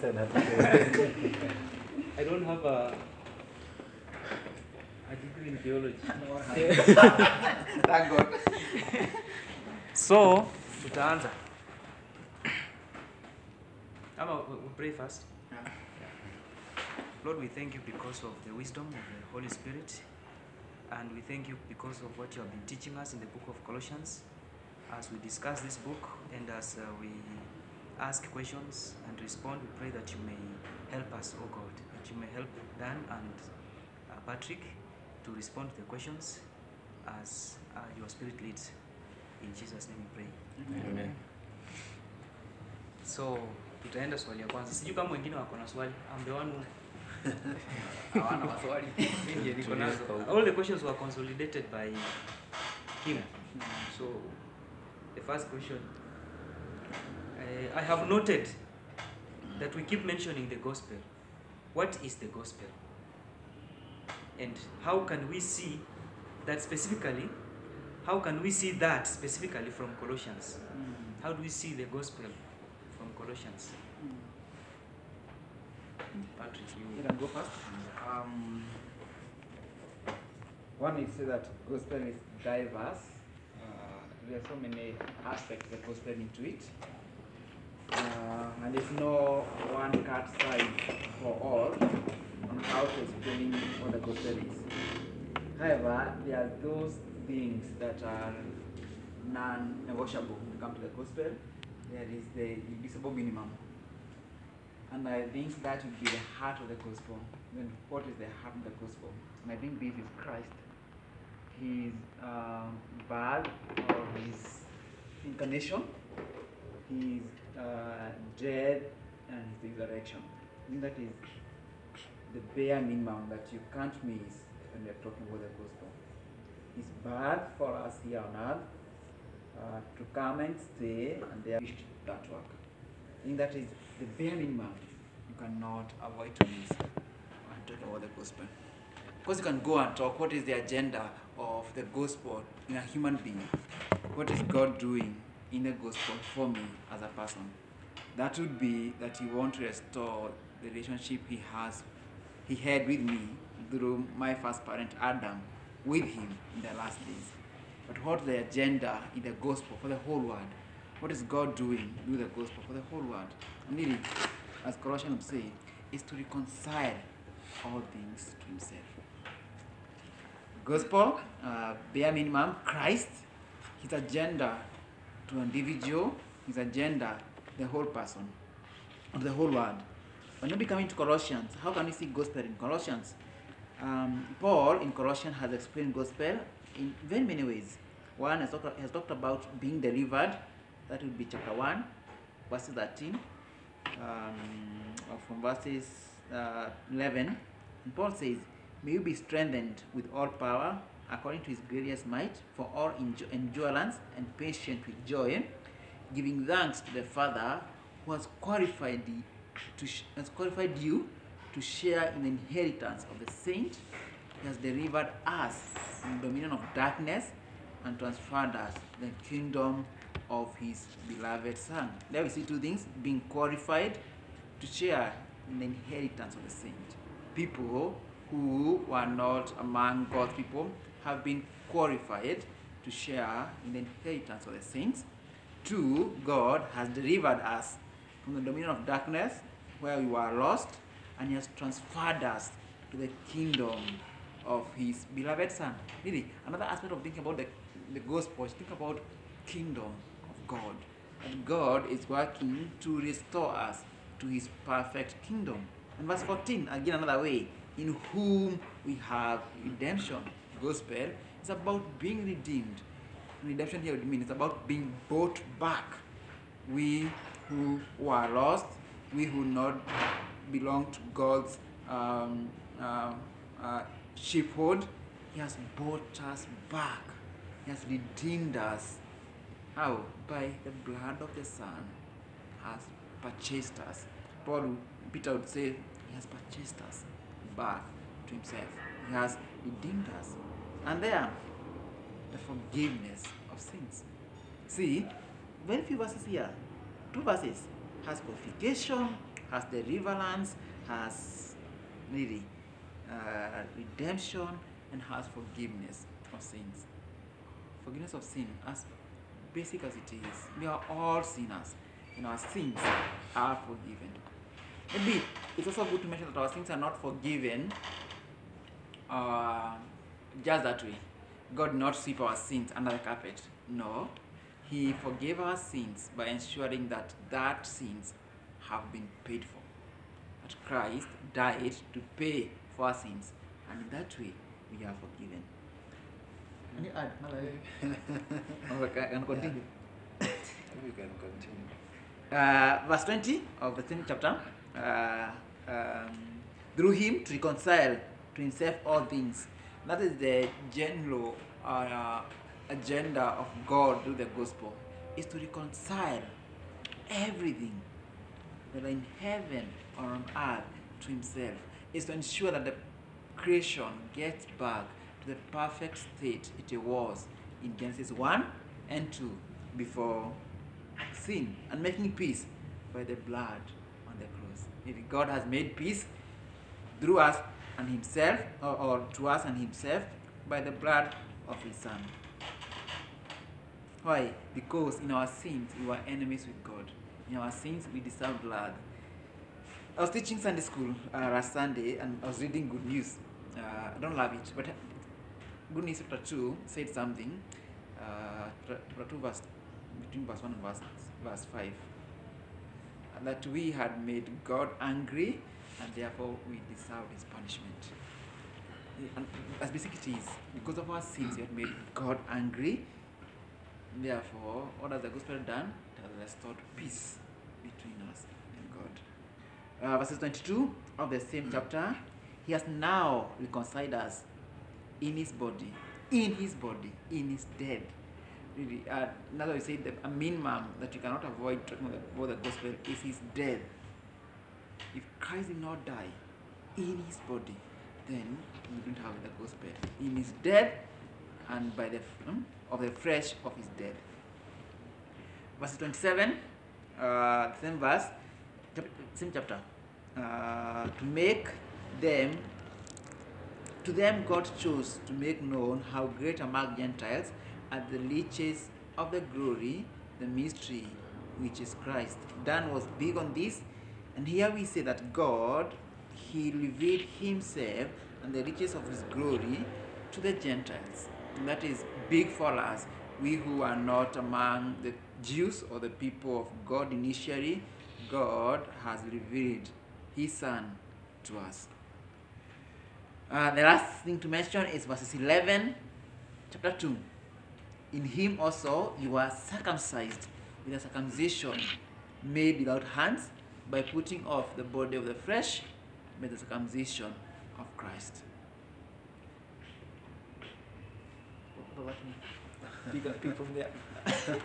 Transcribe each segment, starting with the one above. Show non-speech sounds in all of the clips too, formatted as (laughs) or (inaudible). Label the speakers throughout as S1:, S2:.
S1: said that. (laughs)
S2: I don't have a, a degree in theology. (laughs) (laughs)
S3: Thank God.
S2: So, To tutaanza. Ama we we pray first. Lord, we thank you because of the wisdom of the Holy Spirit. And we thank you because of what you have been teaching us in the book of Colossians. As we discuss this book and as uh, we ask questions and respond, we pray that you may help us, oh God, that you may help Dan and uh, Patrick to respond to the questions as uh, your Spirit leads. In Jesus' name we pray.
S1: Amen.
S2: So tutaenda swali ya kwanza. Sijui kama wengine wako na swali. I'm the one who (laughs)
S3: Hawana maswali.
S2: mimi niko nazo. All the questions were consolidated by him. So the first question I have noted that we keep mentioning the gospel. What is the gospel? And how can we see that specifically? How can we see that specifically from Colossians? How do we see the gospel from Colossians? Patrick,
S3: You
S2: you.
S3: can go first. Um, one is say that gospel is diverse. Uh, there are so many aspects that gospel into it. Uh, and there's no one cut size for all on how to explain what the gospel is. However, there are those things that are non-negotiable when it comes to the gospel. There is the invisible minimum. And I think that would be the heart of the gospel. Then what is the heart of the gospel? And I think this is Christ. His um, birth or his incarnation, his uh, death, and his resurrection. I think that is the bare minimum that you can't miss when you're talking about the gospel. It's bad for us here on earth, uh, to come and stay, and they that work. I think that is the bare minimum you cannot avoid to miss when talking about the gospel. Because you can go and talk what is the agenda of the gospel in a human being. What is God doing in the gospel for me as a person? That would be that He wants to restore the relationship He has, He had with me through my first parent Adam, with Him in the last days. But what the agenda in the gospel for the whole world? What is God doing with the gospel for the whole world? And really, as Colossians say, is to reconcile all things to Himself. Gospel, uh, bare minimum, Christ, His agenda to individual, His agenda, the whole person, of the whole world. When we come into Colossians, how can you see gospel in Colossians? Um, Paul in Colossians has explained gospel in very many ways. One has talked, has talked about being delivered, that would be chapter 1, verse 13, um, from verses uh, 11. And Paul says, May you be strengthened with all power according to his glorious might, for all endurance and patience with joy, giving thanks to the Father who has qualified, to has qualified you to share in the inheritance of the saint. He has delivered us from the dominion of darkness and transferred us to the kingdom of his beloved Son. There we see two things being qualified to share in the inheritance of the saint. People who were not among God's people have been qualified to share in the inheritance of the saints. Two, God has delivered us from the dominion of darkness where we were lost and he has transferred us to the kingdom of his beloved son. Really, another aspect of thinking about the, the gospel is think about kingdom of God. And God is working to restore us to his perfect kingdom. And verse 14, again another way, in whom we have redemption. Gospel is about being redeemed. Redemption here would mean it's about being bought back. We who were lost, we who not belong to God's um, uh, uh, sheepfold, He has bought us back. He has redeemed us. How? By the blood of the Son has purchased us. Paul, Peter would say, He has purchased us back to Himself. He has redeemed us. And there, the forgiveness of sins. See, very few verses here. Two verses has qualification has deliverance, has really uh, redemption, and has forgiveness of sins. Forgiveness of sin, as basic as it is, we are all sinners, and our sins are forgiven. Maybe it's also good to mention that our sins are not forgiven uh, just that way. God not sweep our sins under the carpet. No, He forgave our sins by ensuring that that sins have been paid for. That Christ died to pay for our sins, and in that way we are forgiven. Can you add? Or I (laughs) can continue.
S1: We can continue.
S3: uh, verse 20 of the same chapter uh, um, through him to reconcile to himself all things that is the general uh, agenda of god through the gospel is to reconcile everything whether in heaven or on earth to himself is to ensure that the creation gets back to the perfect state it was in genesis 1 and 2 before sin and making peace by the blood on the cross. Maybe God has made peace through us and Himself, or, or to us and Himself, by the blood of His Son. Why? Because in our sins we were enemies with God. In our sins we deserve blood. I was teaching Sunday school uh, last Sunday and I was reading Good News. Uh, I don't love it, but Good News chapter 2 said something. Uh, chapter 2 verse between verse 1 and verse, verse 5 that we had made God angry and therefore we deserve his punishment. And as basic it is, because of our sins, we had made God angry. Therefore, what has the gospel done? It has restored peace between us and God. Uh, verses 22 of the same chapter, he has now reconciled us in his body, in his body, in his death really, uh, another way say the a minimum that you cannot avoid talking about the gospel is his death. If Christ did not die in his body, then we don't have the gospel. In his death and by the um, of the flesh of his death. Verse 27, uh, same verse, same chapter. Uh, to make them to them God chose to make known how great among Gentiles are the riches of the glory, the mystery which is Christ. Dan was big on this, and here we say that God, He revealed Himself and the riches of His glory to the Gentiles. And that is big for us, we who are not among the Jews or the people of God initially. God has revealed His Son to us. Uh, the last thing to mention is verses 11, chapter 2. In him also you are circumcised with a circumcision made without hands by putting off the body of the flesh by the circumcision of Christ. Pick, pick from there. (laughs)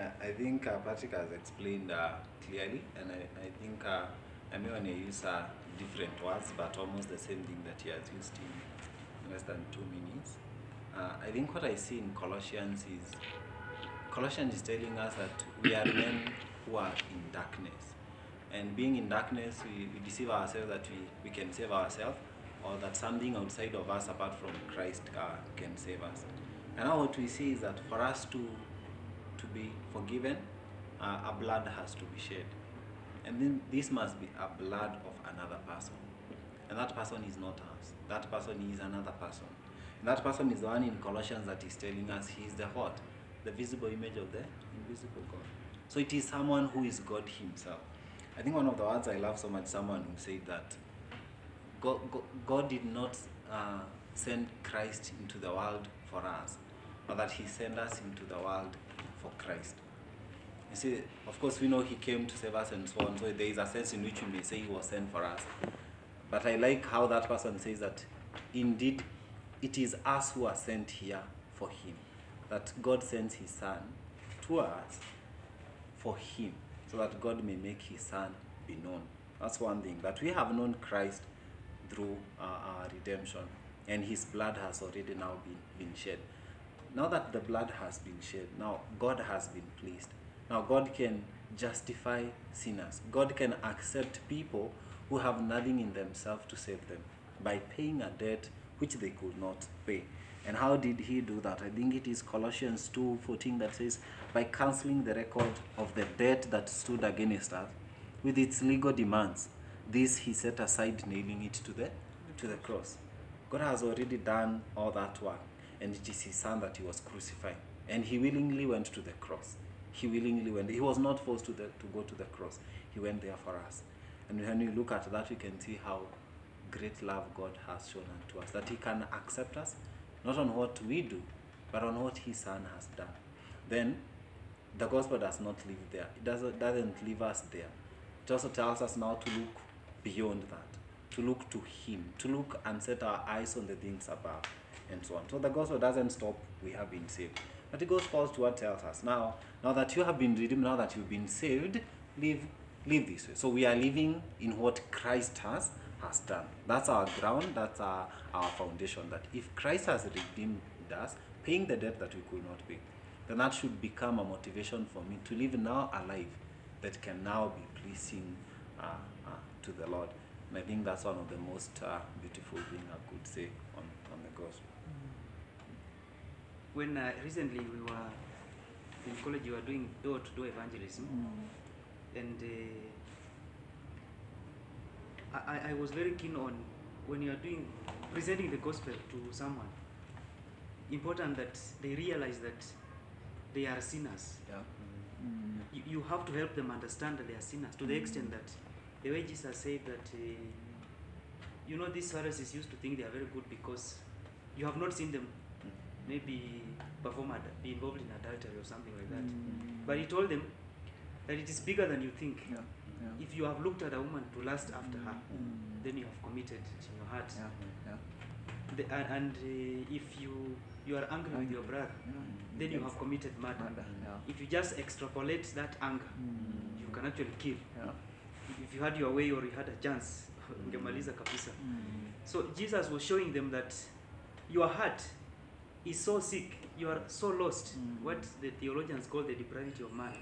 S1: Uh, I think uh, Patrick has explained uh, clearly, and I, I think uh, I may only use uh, different words, but almost the same thing that he has used in less than two minutes. Uh, I think what I see in Colossians is Colossians is telling us that we are men who are in darkness. And being in darkness, we, we deceive ourselves that we, we can save ourselves or that something outside of us apart from Christ uh, can save us. And now what we see is that for us to, to be forgiven, uh, a blood has to be shed. And then this must be a blood of another person. And that person is not us. That person is another person. And that person is the one in Colossians that is telling us he is the what? The visible image of the invisible God. So it is someone who is God himself. I think one of the words I love so much, someone who said that God, God, did not uh, send Christ into the world for us, but that he sent us into the world for Christ. You see, of course, we know he came to save us and so on, so there is a sense in which we may say he was sent for us. But I like how that person says that indeed it is us who are sent here for him. That God sends his son to us for him, so that God may make his son be known. That's one thing. But we have known Christ through uh, our redemption, and his blood has already now been, been shed. Now that the blood has been shed, now God has been pleased. Now God can justify sinners. God can accept people who have nothing in themselves to save them by paying a debt which they could not pay. And how did he do that? I think it is Colossians 2:14 that says, by canceling the record of the debt that stood against us with its legal demands. This he set aside, nailing it to the to the cross. God has already done all that work, and it is his son that he was crucifying. And he willingly went to the cross. He willingly went. He was not forced to, the, to go to the cross. He went there for us. And when you look at that, you can see how great love God has shown unto us. That He can accept us, not on what we do, but on what His Son has done. Then the gospel does not live there. It doesn't, doesn't leave us there. It also tells us now to look beyond that, to look to Him, to look and set our eyes on the things above, and so on. So the gospel doesn't stop, we have been saved. But it goes forward to what tells us now, now that you have been redeemed, now that you've been saved, live live this way. So we are living in what Christ has has done. That's our ground, that's our, our foundation. That if Christ has redeemed us, paying the debt that we could not pay, then that should become a motivation for me to live now a life that can now be pleasing uh, uh, to the Lord. And I think that's one of the most uh, beautiful things I could say on, on the gospel.
S2: When uh, recently we were in college, we were doing door-to-door evangelism, and uh, I, I- I was very keen on when you are doing presenting the gospel to someone. Important that they realize that they are sinners.
S1: Yeah.
S2: You, you have to help them understand that they are sinners to the extent that the way Jesus said that, uh, you know, these Pharisees used to think they are very good because you have not seen them maybe perform ad- be involved in adultery or something like that. But he told them that it is bigger than you think.
S3: Yeah. Yeah.
S2: If you have looked at a woman to lust after her,
S3: Mm.
S2: then you have committed in your heart.
S3: Yeah. Yeah.
S2: The, and and uh, if you you are angry with your brother,
S3: Yeah.
S2: then you have committed murder. If you just extrapolate that anger,
S3: Mm.
S2: you can actually kill.
S3: Yeah.
S2: If you had your way or you had a chance, ungemaliza kabisa.
S3: Mm.
S2: So Jesus was showing them that your heart is so sick, you are so lost.
S3: Mm.
S2: What the theologians call the depravity of man.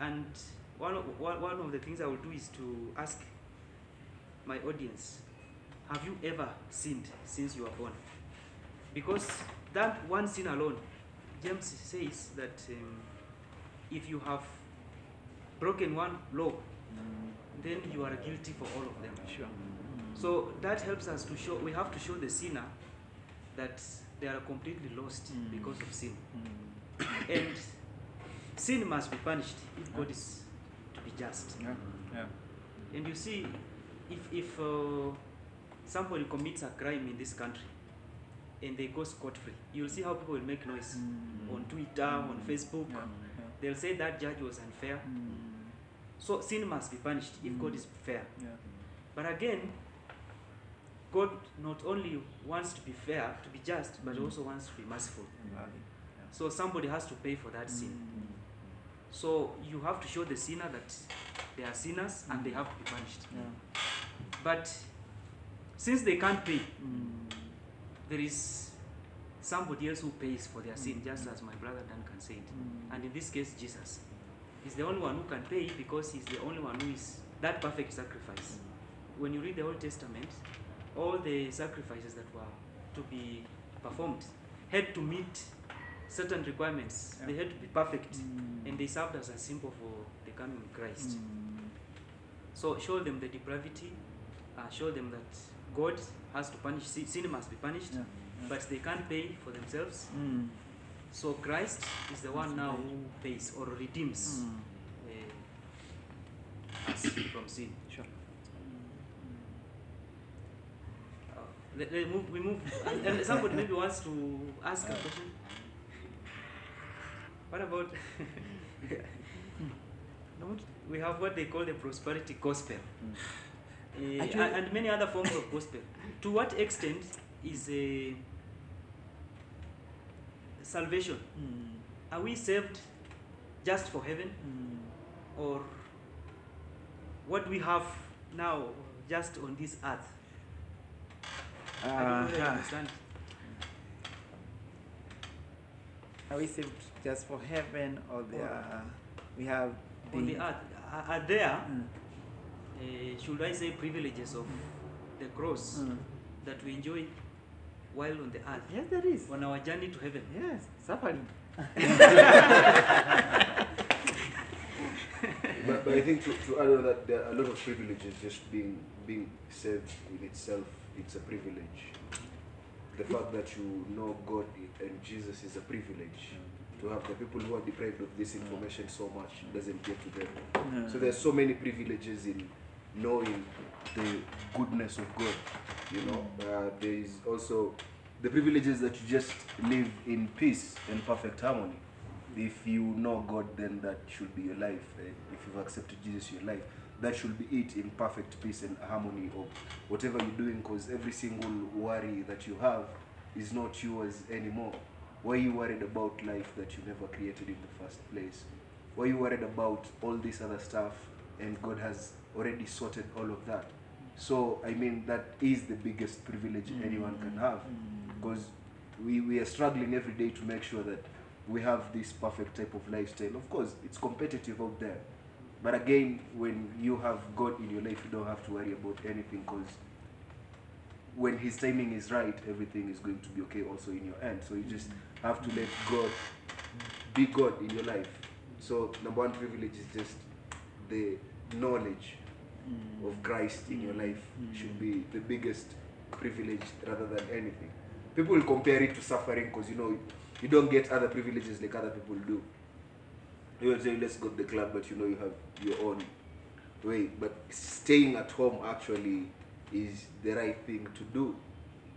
S2: And one of, one one of the things I will do is to ask my audience, have you ever sinned since you were born? Because that one sin alone, James says that um, if you have broken one law, then you are guilty for all of them.
S3: Sure.
S2: So that helps us to show, we have to show the sinner that they are completely lost
S3: Mm.
S2: because of sin.
S3: Mm.
S2: And sin must be punished if God is to be just.
S3: Yeah. Yeah.
S2: And you see, if, if uh, somebody commits a crime in this country and they go scot free, you'll see how people will make noise
S3: Mm.
S2: on Twitter, on
S3: Mm.
S2: Facebook.
S3: Yeah.
S2: They'll say that judge was unfair.
S3: Mm.
S2: So sin must be punished if God
S3: Mm.
S2: is fair.
S3: Yeah.
S2: But again, God not only wants to be fair, to be just, but
S3: Mm.
S2: also wants to be merciful.
S3: Valley.
S2: So somebody has to pay for that sin.
S3: Mm.
S2: So you have to show the sinner that they are sinners and they have to be punished.
S3: Yeah.
S2: But since they can't pay,
S3: Mm.
S2: There is somebody else who pays for their sin, just as my brother Dan Duncan said.
S3: Mm.
S2: And in this case, Jesus is the only one who can pay because he's the only one who is that perfect sacrifice. When you read the Old Testament, all the sacrifices that were to be performed had to meet certain requirements. They had to be perfect,
S3: Mm.
S2: and they served as a symbol for the coming Christ.
S3: Mm.
S2: So show them the depravity, uh, show them that God has to punish sin, sin must be punished,
S3: Yeah.
S2: but they can't pay for themselves.
S3: Mm.
S2: So Christ is the one now who pays or redeems
S3: Mm.
S2: uh, us from sin.
S3: Sure.
S2: Uh, let, let move, we move. and, somebody maybe wants to ask a question. What about? (laughs) (laughs) we have what they call the prosperity gospel. Uh,
S3: Actually-
S2: and, and many other forms of gospel. To what extent is a salvation?
S3: Mm.
S2: Are we saved just for heaven,
S3: Mm.
S2: or what we have now just on this earth? I don't know whether you
S3: Uh-huh.
S2: understand.
S3: Are we saved just for heaven or there we have
S2: on the earth are, are there
S3: Mm.
S2: Uh, should I say privileges of the cross
S3: Mm.
S2: that we enjoy while on the earth
S3: Yes, there is.
S2: on our journey to heaven
S3: Yes, suffering. (laughs)
S4: but, but I think to, to add on that, there are a lot of privileges just being being saved in itself. It's a privilege. The fact that you know God and Jesus is a privilege. To have the people who are deprived of this information so much doesn't get to them.
S3: Mm.
S4: So there's so many privileges in knowing the goodness of God. You know, uh, there is also the privileges that you just live in peace and perfect harmony. If you know God, then that should be your life. If you've accepted Jesus, your life, that should be it in perfect peace and harmony of whatever you're doing. Because every single worry that you have is not yours anymore. Why are you worried about life that you never created in the first place? Why are you worried about all this other stuff and God has already sorted all of that? So, I mean, that is the biggest privilege mm. anyone can have mm. because we, we are struggling every day to make sure that we have this perfect type of lifestyle. Of course, it's competitive out there. But again, when you have God in your life, you don't have to worry about anything because when His timing is right, everything is going to be okay also in your end. So you just mm. have to let God be God in your life. So number one privilege is just the knowledge of Christ in your life should be the biggest privilege rather than anything. People will compare it to suffering because you know you don't get other privileges like other people do. You will say let's go to the club, but you know you have your own way. But staying at home actually is the right thing to do.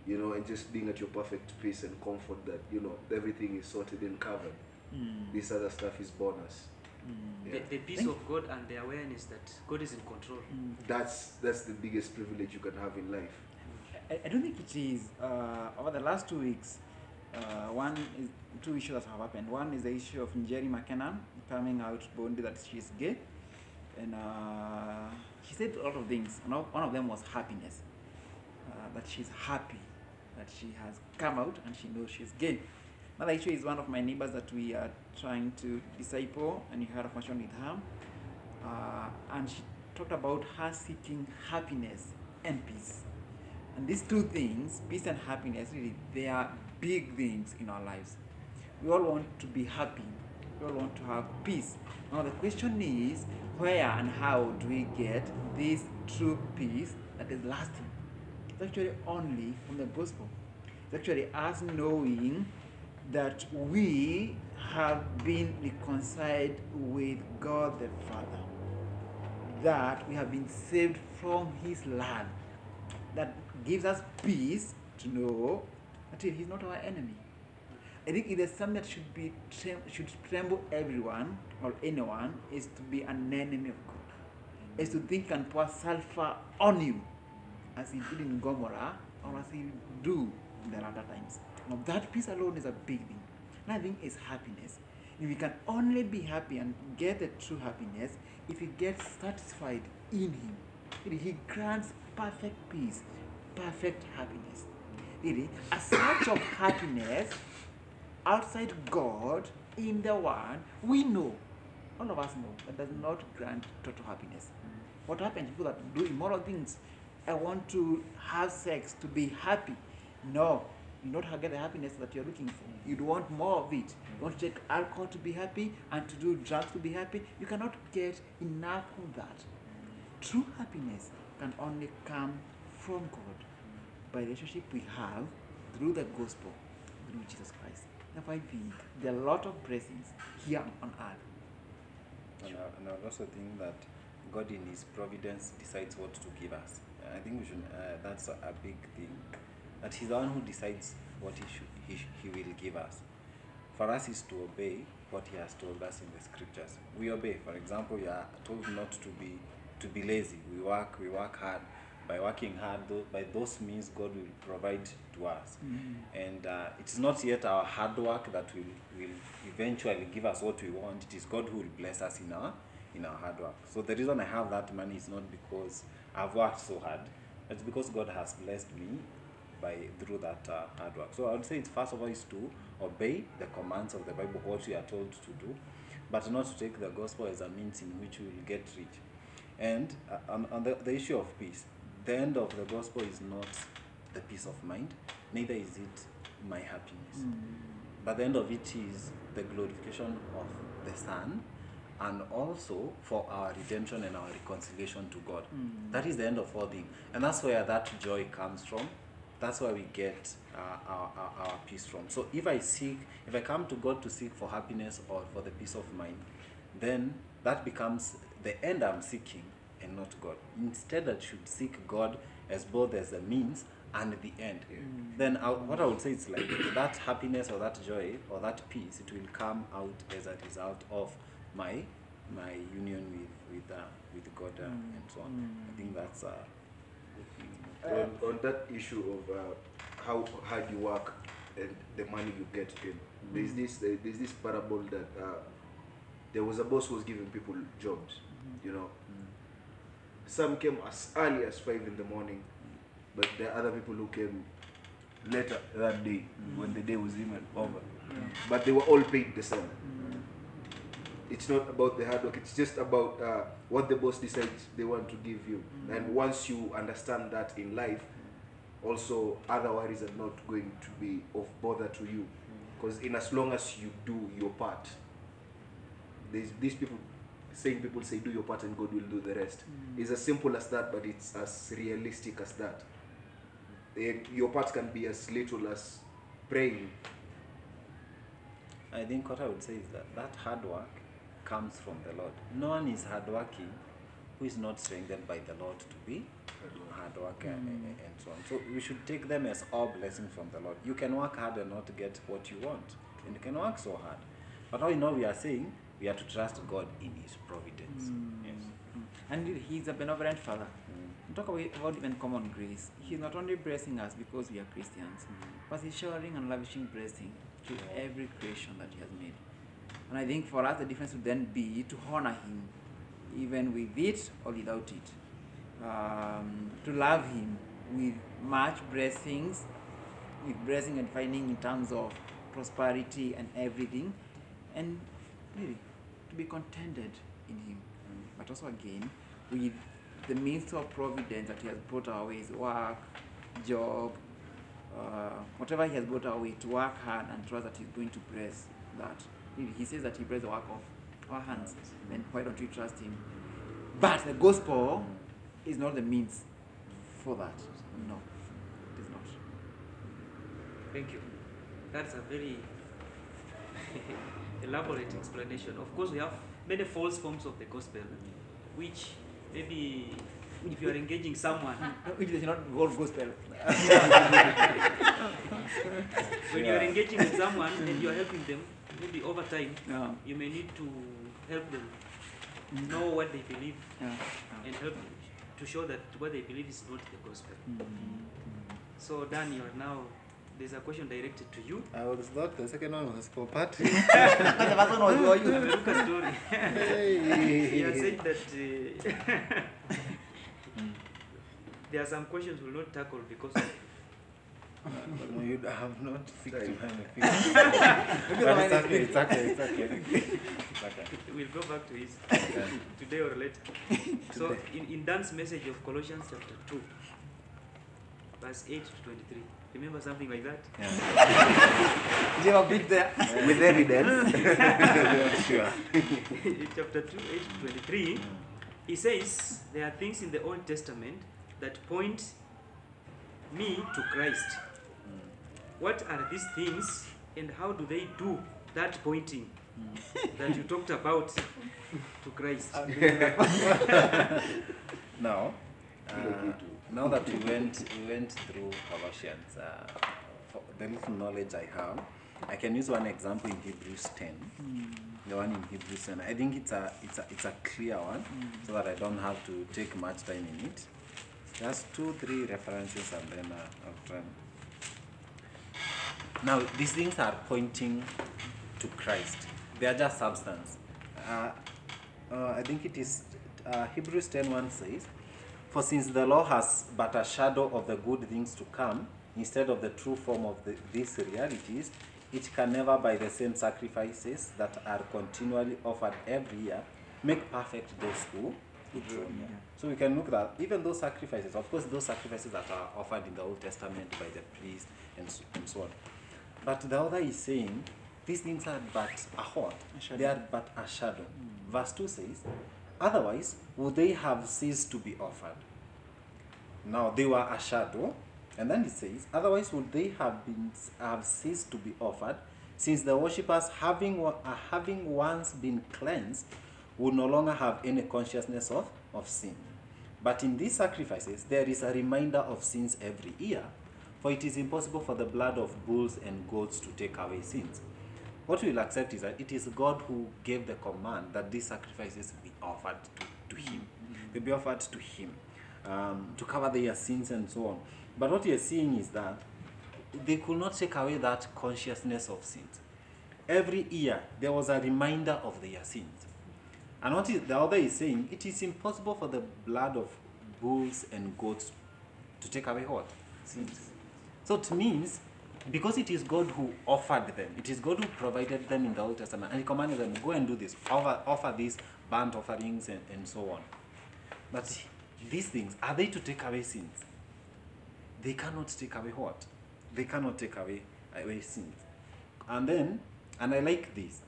S4: You know, and just being at your perfect peace and comfort that you know everything is sorted and covered.
S3: Mm.
S4: This other stuff is bonus.
S3: Mm.
S4: Yeah.
S2: the, the peace
S3: Thank-
S2: of God and the awareness that God is in control
S3: Mm.
S4: That's that's the biggest privilege you can have in life.
S3: I, I don't think it is. Uh, over the last two weeks, uh, one is two issues that have happened. One is the issue of Njeri Makena coming out boldly that she is gay, and uh, she said a lot of things. And one of them was happiness. Uh, that she's happy that she has come out and she knows she's gay. Another issue is one of my neighbors that we are trying to disciple, and you had a function with her, uh, and she talked about her seeking happiness and peace. And these two things, peace and happiness, really, they are big things in our lives. We all want to be happy. We all want to have peace. Now the question is, where and how do we get this true peace that is lasting? It's actually only from the gospel. It's actually us knowing that we have been reconciled with God the Father. That we have been saved from his land that gives us peace to know that he's not our enemy. I think it is something that should be should tremble everyone or anyone is to be an enemy of god. Is to think and pour sulfur on you as he did in gomorrah or as he do in the latter times now that peace alone is a big thing another thing is happiness we can only be happy and get the true happiness if we get satisfied in Him. He grants perfect peace, perfect happiness. Really, a search of happiness outside God in the one we know, all of us know, that does not grant total happiness. What happens? People that do immoral things. I want to have sex to be happy. No, don't get the happiness that you're looking for. You'd want more of it. You want to take alcohol to be happy and to do drugs to be happy. You cannot get enough of that. True happiness can only come from God by the relationship we have through the gospel, through Jesus Christ. I think there are a lot of blessings here on earth.
S1: And I, and I also think that God in His providence decides what to give us. I think we should. Uh, that's a big thing. That He's the one who decides what He should He, he will give us. For us is to obey what He has told us in the Scriptures. We obey. For example, we are told not to be to be lazy. We work. We work hard. By working hard, tho- by those means, God will provide to us. And uh, it's not yet our hard work that will, will eventually give us what we want. It is God who will bless us in our in our hard work. So the reason I have that money is not because I've worked so hard. It's because God has blessed me by through that uh, hard work. So I would say it's first of all is to obey the commands of the Bible, what we are told to do. but not to take the gospel as a means in which we will get rich. And uh, on, on the, the issue of peace, the end of the gospel is not the peace of mind, neither is it my happiness. But the end of it is the glorification of the Son and also for our redemption and our reconciliation to God. That is the end of all things. And that's where that joy comes from. That's where we get uh, our, our, our peace from. So if I seek, if I come to God to seek for happiness or for the peace of mind, then that becomes the end I'm seeking and not God. Instead, I should seek God as both as a means and the end. Then I, what I would say is like (coughs) that happiness or that joy or that peace, it will come out as a result of my my union with with uh, with God uh, and so on. I think that's uh,
S4: on, uh, on that issue of uh, how hard you work and the money you get in, there's mm. this there's this parable that uh, there was a boss who was giving people jobs. Mm. You know, mm. some came as early as five in the morning, but there are other people who came later that day when the day was even over. But they were all paid the same. It's not about the hard work. It's just about uh, what the boss decides they want to give you. And once you understand that in life, also other worries are not going to be of bother to you, because in as long as you do your part, there's these people saying people say do your part and God will do the rest. It's as simple as that, but it's as realistic as that. Eh, Your part can be as little as praying.
S1: I think what I would say is that that hard work comes from the Lord. No one is hardworking who is not strengthened by the Lord to be hard worker and, and so on. So we should take them as all blessings from the Lord. You can work hard and not get what you want, and you can work so hard. But all in all, we are saying we are to trust God in His providence. Mm. Yes. Mm.
S3: And He's a benevolent Father. Mm. Talk about, about even common grace. He's not only blessing us because we are Christians, but He's showering and lavishing blessing to every creation that He has made. And I think for us, the difference would then be to honor Him, even with it or without it. Um, to love Him with much blessings, with blessing and finding in terms of prosperity and everything, and really to be contented in Him. But also, again, with the means of providence that He has brought our ways work, job, uh, whatever He has brought our way to work hard and trust that He's going to bless that. He says that He blesses the work of our hands. Then why don't we trust Him? But the gospel is not the means for that. No, it is not.
S2: Thank you. That's a very (laughs) elaborate explanation. Of course, we have many false forms of the gospel, which maybe if you are engaging someone, (laughs)
S3: Which does not involve gospel. (laughs)
S2: when you are engaging with someone and you are helping them, maybe over time,
S3: Yeah.
S2: you may need to help them know what they believe
S3: Yeah.
S2: and help them to show that what they believe is not the gospel.
S3: Mm.
S2: So, Dan, you are now, there's a question directed to you.
S1: I was not. The second one was for Patrick. (laughs)
S3: the first one was for you.
S2: The Lucas story. He has said that uh, (laughs) there are some questions we'll not tackle because of
S1: no, you have not picked
S4: Sorry.
S1: my feet. but it's okay, it's okay, it's okay. It's okay.
S2: we'll go back to his uh, today or later. So in, in Dan's message of Colossians chapter 2, verse 8 to 23. Remember something like that?
S1: Yeah.
S3: Did (laughs) you have a bit there?
S4: With evidence. (laughs)
S1: sure.
S2: in chapter 2, 8 to 23, he says there are things in the Old Testament that point me to Christ. What are these things and how do they do that pointing that you talked about to Christ? (laughs)
S1: Now, uh, now that we went we went through Colossians, uh, for the little knowledge I have, I can use one example in Hebrews 10. The one in Hebrews 10. I think it's a it's a it's a clear one, so that I don't have to take much time in it. Just two, three references, and then uh, I'll try. Now, these things are pointing to Christ. They are just substance. Uh, uh, I think it is uh, Hebrews 10.1 says, For since the law has but a shadow of the good things to come, instead of the true form of the, these realities, it can never by the same sacrifices that are continually offered every year make perfect those who. So we can look at even those sacrifices, of course, those sacrifices that are offered in the Old Testament by the priest and so, and so on. But the other is saying these things are but a what? They are but a shadow. Verse 2 says, Otherwise, would they have ceased to be offered? Now they were a shadow, and then it says, Otherwise, would they have been have ceased to be offered, since the worshippers, having uh, having once been cleansed, would no longer have any consciousness of, of sin. But in these sacrifices, there is a reminder of sins every year, for it is impossible for the blood of bulls and goats to take away sins. What we'll accept is that it is God who gave the command that these sacrifices be offered to, to Him. They be offered to Him um, to cover their sins and so on. But what you're seeing is that they could not take away that consciousness of sins. Every year, there was a reminder of their sins. And what is, the other is saying, it is impossible for the blood of bulls and goats to take away what? Sins. So it means, because it is God who offered them, it is God who provided them in the Old Testament, and He commanded them, go and do this, offer, offer these burnt offerings and, and so on. But these things, are they to take away sins? They cannot take away what? They cannot take away, away sins. And then, and I like this.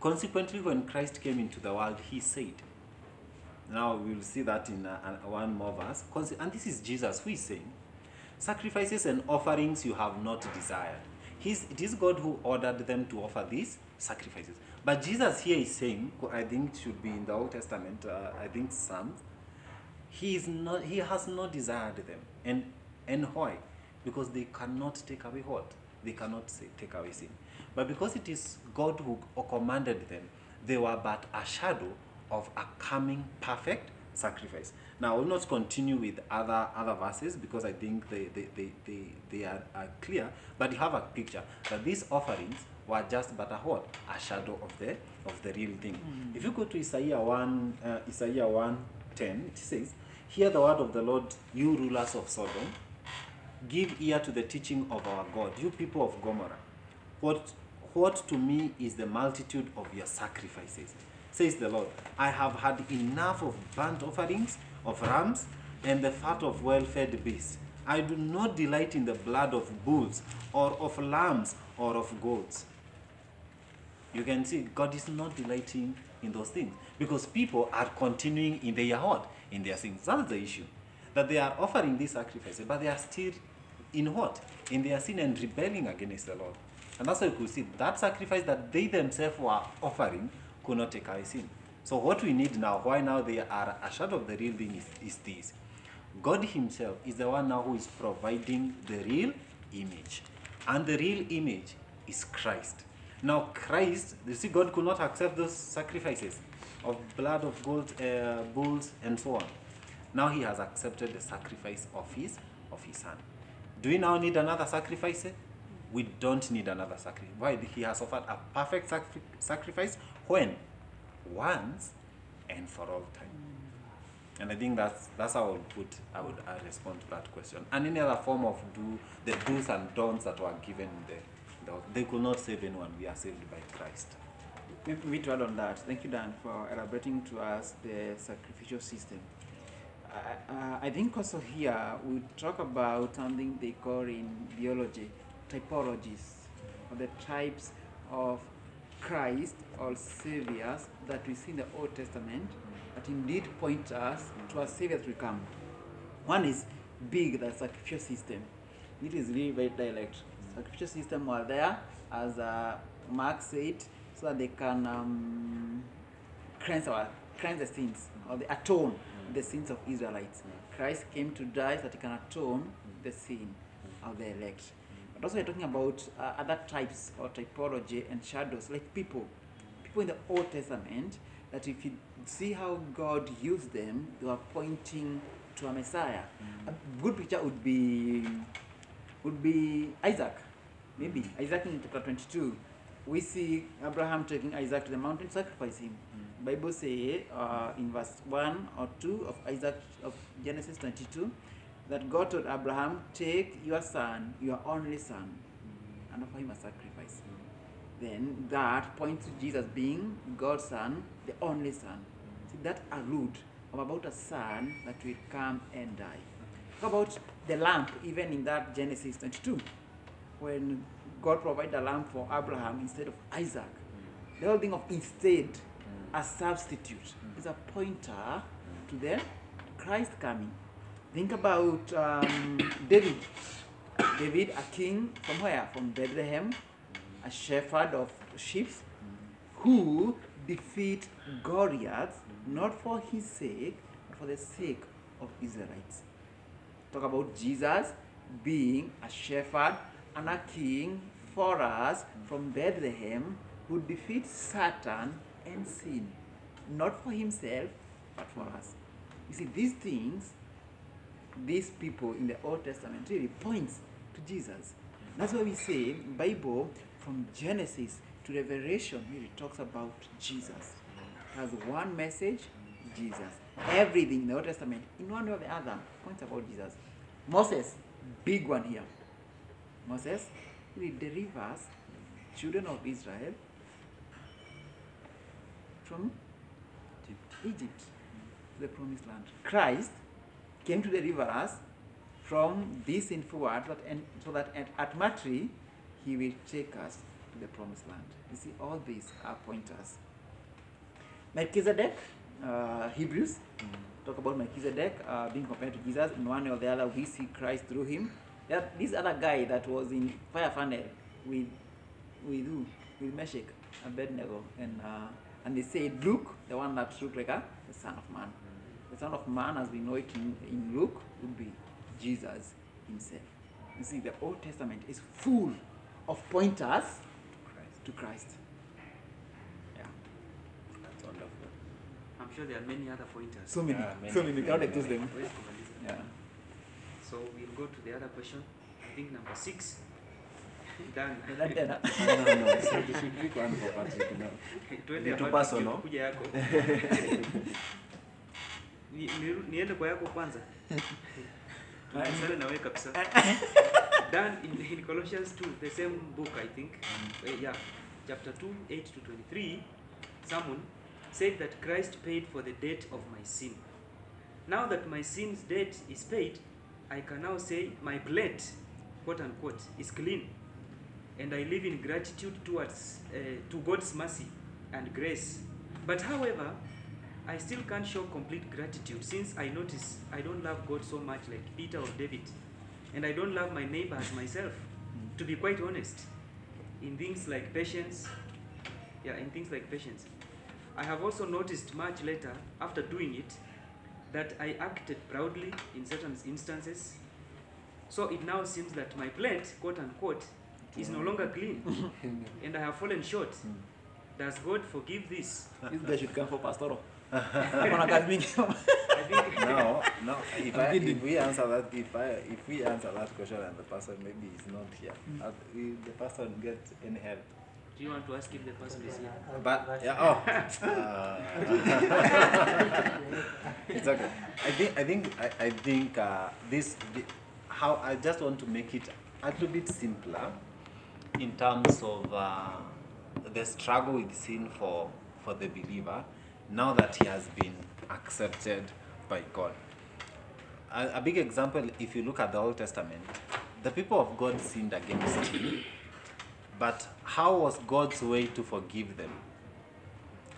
S1: Consequently, when Christ came into the world, he said, now we will see that in uh, uh, one more verse. And this is Jesus who is saying, Sacrifices and offerings you have not desired. He's, it is God who ordered them to offer these sacrifices. But Jesus here is saying, I think it should be in the Old Testament, uh, I think Psalms, he is not he has not desired them. And and why? Because they cannot take away what? They cannot say, take away sin. But because it is god who commanded them they were but a shadow of a coming perfect sacrifice now i will not continue with other other verses because i think they they, they, they, they are, are clear but you have a picture that these offerings were just but a what? A shadow of the of the real thing. If you go to isaiah 1 uh, isaiah 1 10 it says hear the word of the lord you rulers of sodom. Give ear to the teaching of our god you people of gomorrah. What what to me is the multitude of your sacrifices says the lord. I have had enough of burnt offerings of rams and the fat of well-fed beasts i do not delight in the blood of bulls or of lambs or of goats you can see God is not delighting in those things because people are continuing in their what? In their sins. That's the issue. That they are offering these sacrifices, but they are still in what? In their sin and rebelling against the Lord. And that's why you could see that sacrifice that they themselves were offering could not take away sin. So what we need now, why now they are a shadow of the real thing is, is this. God Himself is the one now who is providing the real image. And the real image is Christ. Now, Christ, you see, God could not accept those sacrifices of blood of gold, uh, bulls, and so on. Now He has accepted the sacrifice of His of His Son. Do we now need another sacrifice? We don't need another sacrifice. Why? He has offered a perfect sacri- sacrifice when? Once and for all time. And I think that's that's how I would put I would uh, respond to that question. And any other form of do the do's and don'ts that were given there, the, the they could not save anyone. We are saved by Christ.
S3: Maybe we add on that. Thank you, Dan, for elaborating to us the sacrificial system. I, uh, I think also here we talk about something they call in theology typologies, or the types of Christ or saviors that we see in the Old Testament that indeed point us to a savior to come. One is big, the sacrificial system. It is really very direct. Sacrificial system were there, as uh, Mark said, so that they can um, cleanse our cleanse the sins or the atone the sins of Israelites. Christ came to die so that he can atone the sin of the elect. But also we're talking about uh, other types or typology and shadows like people. People in the Old Testament that if you see how God used them, they were pointing to a Messiah. A good picture would be would be Isaac. Maybe Isaac in chapter 22. We see Abraham taking Isaac to the mountain sacrifice him. Bible say uh, in verse 1 or 2 of Isaac of Genesis 22 that God told Abraham, take your son, your only son, and offer him a sacrifice. Then that points to Jesus being God's son, the only son. See, that allude about a son that will come and die. How about the lamp, even in that Genesis 22, when God provided a lamp for Abraham instead of Isaac? The whole thing of instead, a substitute, is a pointer to the Christ coming. Think about um, David. David, a king from where? From Bethlehem, a shepherd of sheep, who defeat Goliath not for his sake, but for the sake of Israelites. Talk about Jesus being a shepherd and a king for us from Bethlehem who defeats Satan and sin, not for himself, but for us. You see, these things, these people in the Old Testament really points to Jesus. That's why we say Bible from Genesis to Revelation really talks about Jesus. It has one message, Jesus. Everything in the Old Testament, in one way or the other, points about Jesus. Moses, big one here. Moses really delivers children of Israel from Egypt to the promised land. Christ came to deliver us from this world that, and so that at, at Matri he will take us to the promised land. You see, all these are pointers. Melchizedek, uh, Hebrews, talk about Melchizedek uh, being compared to Jesus. In one way or the other, we see Christ through him. There, this other guy that was in fire funnel with with who? With Meshach, Abednego, and uh, and they said Luke, the one that looked like a, the Son of Man. The Son of Man, as we know it in, in Luke, would be Jesus himself. You see, the Old Testament is full of pointers to Christ. Yeah.
S1: That's wonderful.
S2: I'm sure there are many other pointers.
S3: So many,
S1: Yeah, many.
S3: so many, we cannot exhaust them.
S2: Wait for Melissa.
S3: Yeah.
S2: So we'll go to the other question. I think number six. (laughs) Done.
S3: That- that- (laughs)
S4: no, no, no. So you should one for Patrick now. (laughs)
S2: Twende
S4: Ni too
S2: hapa
S4: personal.
S2: yako. Niende kwa yako kwanza. (laughs) Tuanzane na wewe kabisa. (laughs) Dun in, in Colossians 2, the same book I think. Uh, yeah, chapter 2, 8 to 23. Someone said that Christ paid for the debt of my sin. Now that my sin's debt is paid, I can now say my plate, quote unquote, is clean. And I live in gratitude towards uh, to God's mercy and grace. But however, I still can't show complete gratitude since I notice I don't love God so much like Peter or David. And I don't love my neighbor as myself. To be quite honest, in things like patience, yeah, in things like patience. I have also noticed much later, after doing it, that I acted proudly in certain instances. So it now seems that my plate, quote unquote, is no longer clean, (laughs) and I have fallen short. Hmm. Does God forgive this?
S3: This guy should come for pastoral. Kuna kazi mingi.
S2: I
S1: no, no. If, I, if we answer that, if I, if we answer that question and the person maybe is not here, will the person gets any help?
S2: Do you want to ask if the person is here?
S1: But yeah, oh, (laughs) uh, (laughs) it's okay. I think I think I, I think uh, this the, how I just want to make it a little bit simpler in terms of uh, the struggle with sin for for the believer now that he has been accepted by God. A, a big example, if you look at the Old Testament, the people of God sinned against him. But how was God's way to forgive them?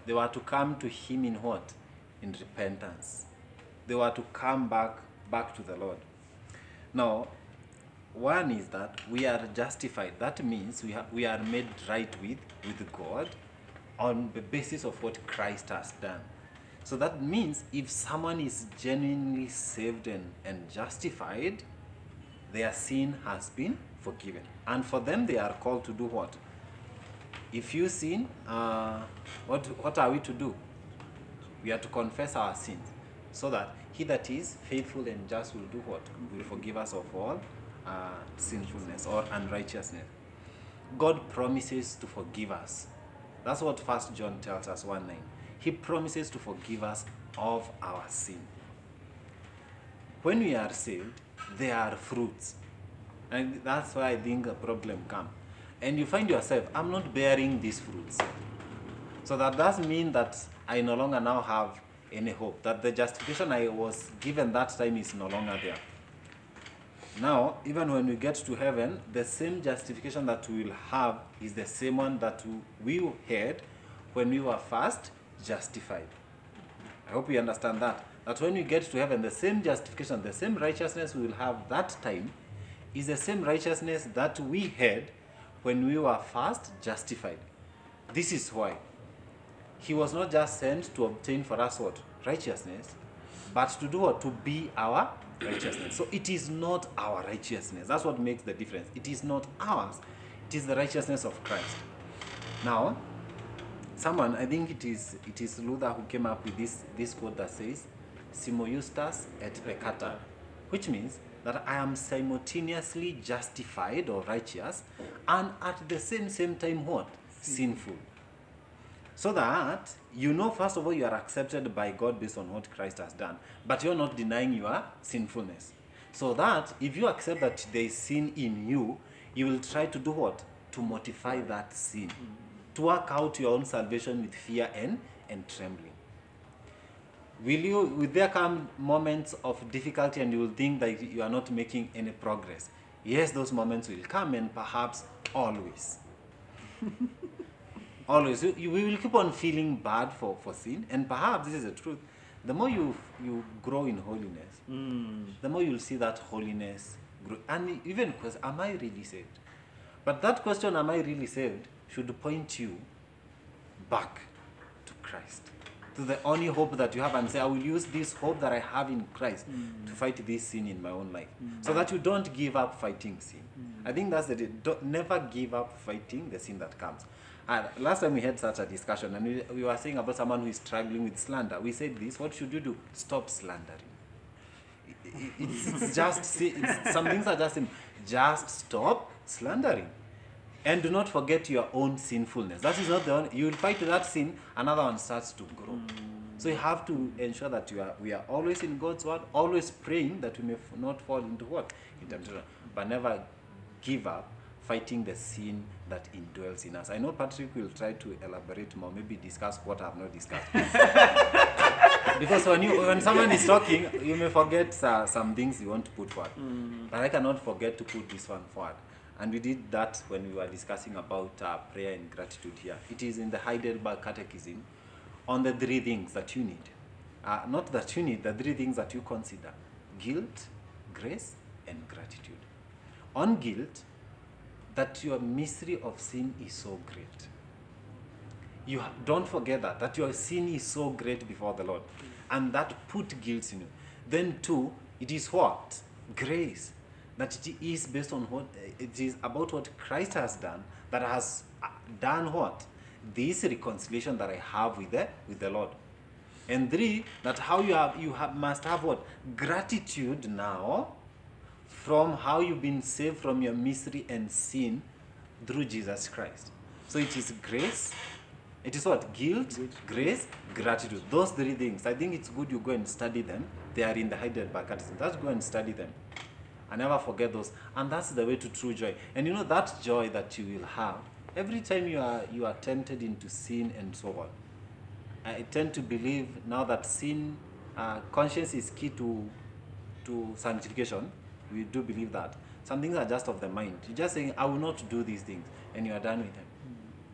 S1: They were to come to Him in what? In repentance. They were to come back back to the Lord. Now, one is that we are justified. That means we, ha- we are made right with, with God on the basis of what Christ has done. So that means if someone is genuinely saved and, and justified, their sin has been forgiven. And for them, they are called to do what? If you sin, uh, what, what are we to do? We are to confess our sins, so that he that is faithful and just will do what? Will forgive us of all uh, sinfulness or unrighteousness. God promises to forgive us. That's what First John tells us 1 9. He promises to forgive us of our sin. When we are saved, there are fruits. And that's why I think a problem comes. and you find yourself, I'm not bearing these fruits. So that does mean that I no longer now have any hope, that the justification I was given that time is no longer there. Now, even when we get to heaven, the same justification that we will have is the same one that we had when we were first justified. I hope you understand that. That when we get to heaven, the same justification, the same righteousness we will have that time is the same righteousness that we had when we were first justified. This is why. He was not just sent to obtain for us what? Righteousness, but to do what? To be our righteousness. So it is not our righteousness. That's what makes the difference. It is not ours, it is the righteousness of Christ. Now, someone, I think it is it is Luther who came up with this, this quote that says, Simul justus et peccator, which means that I am simultaneously justified or righteous and at the same same time what? Sinful. So that you know, first of all, you are accepted by God based on what Christ has done, but you're not denying your sinfulness. So that if you accept that there is sin in you, you will try to do what? To mortify that sin, to work out your own salvation with fear and, and trembling. Will you will there come moments of difficulty and you will think that you are not making any progress? Yes, those moments will come and perhaps always. (laughs) always you, you we will keep on feeling bad for, for sin and perhaps this is the truth. The more you you grow in holiness hmm. the more you'll see that holiness grow. And even because am i really saved? But that question am i really saved should point you back to christ. To the only hope that you have and say i will use this hope that i have in christ hmm. to fight this sin in my own life. Hmm. So that you don't give up fighting sin. I think that's the don't, never give up fighting the sin that comes and last time we had such a discussion and we, we were saying about someone who is struggling with slander. We said this what should you do? Stop slandering. It's, it's just it's, some things are just just stop slandering. And do not forget your own sinfulness. That is not the only you will fight that sin another one starts to grow. So you have to ensure that you are we are always in god's word always praying that we may f- not fall into what? In temptation. But never give up fighting the sin that indwells in us. I know patrick will try to elaborate more maybe discuss what i have not discussed. (laughs) Because when you when someone is talking you may forget uh, some things you want to put forward. But i cannot forget to put this one forward. And we did that when we were discussing about uh, prayer and gratitude here. It is in the heidelberg catechism on the three things that you need. Uh, not that you need the three things that you consider guilt grace and gratitude. On guilt that your mystery of sin is so great. You don't forget that that your sin is so great before the lord and that put guilt in you. Then two it is what? Grace. That it is based on what it is about what christ has done that has uh, done what? This reconciliation that i have with the with the lord. And three that how you have you have must have what? Gratitude now from how you've been saved from your misery and sin through Jesus Christ. So it is grace, it is what? Guilt, grace, gratitude. Those three things. I think it's good you go and study them. They are in the Heidelberg Catechism. Just go and study them. I never forget those. And that's the way to true joy. And you know that joy that you will have every time you are you are tempted into sin and so on. I tend to believe now that sin, uh, conscience is key to to sanctification. We do believe that. Some things are just of the mind. You're just saying, I will not do these things, and you are done with them.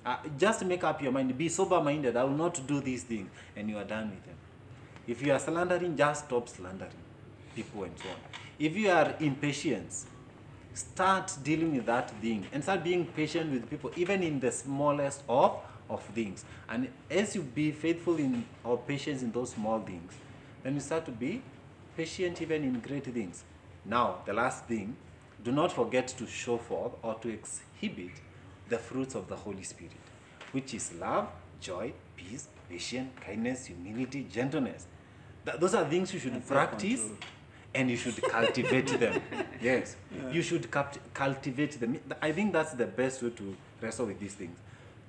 S1: Uh, just make up your mind. Be sober minded. I will not do these things, and you are done with them. If you are slandering, just stop slandering people and so on. If you are impatient, start dealing with that thing and start being patient with people, even in the smallest of, of things. And as you be faithful in or patient in those small things, then you start to be patient even in great things. Now, the last thing, do not forget to show forth or to exhibit the fruits of the Holy Spirit, which is love, joy, peace, patience, kindness, humility, gentleness. Th- those are things you should
S3: And
S1: practice and you should cultivate them. (laughs) Yes, you should capt- cultivate them. I think that's the best way to wrestle with these things.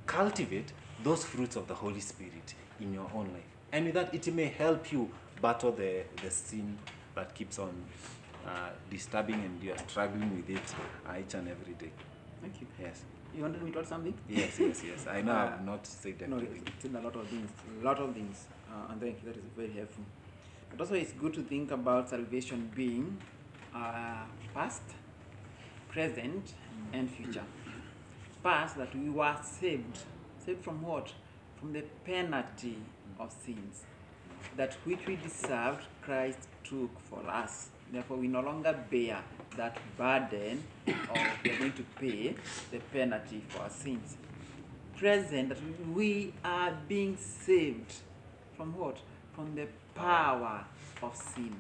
S1: Cultivate those fruits of the Holy Spirit in your own life. And with that, it may help you battle the, the sin that keeps on uh, disturbing and you are struggling with it uh, each and every day.
S3: Thank you.
S1: Yes.
S3: You wanted me to add something?
S1: Yes, yes, yes. I know I've
S3: Uh,
S1: not said
S3: No,
S1: everything.
S3: it's in a lot of things. A lot of things. Uh, and thank you. That is very helpful. But also, it's good to think about salvation being uh, past, present, and future. Past, that we were saved. Saved from what? From the penalty of sins. That which we deserved, Christ took for us. Therefore, we no longer bear that burden of (coughs) we are going to pay the penalty for our sins present we are being saved from what? From the power of sin.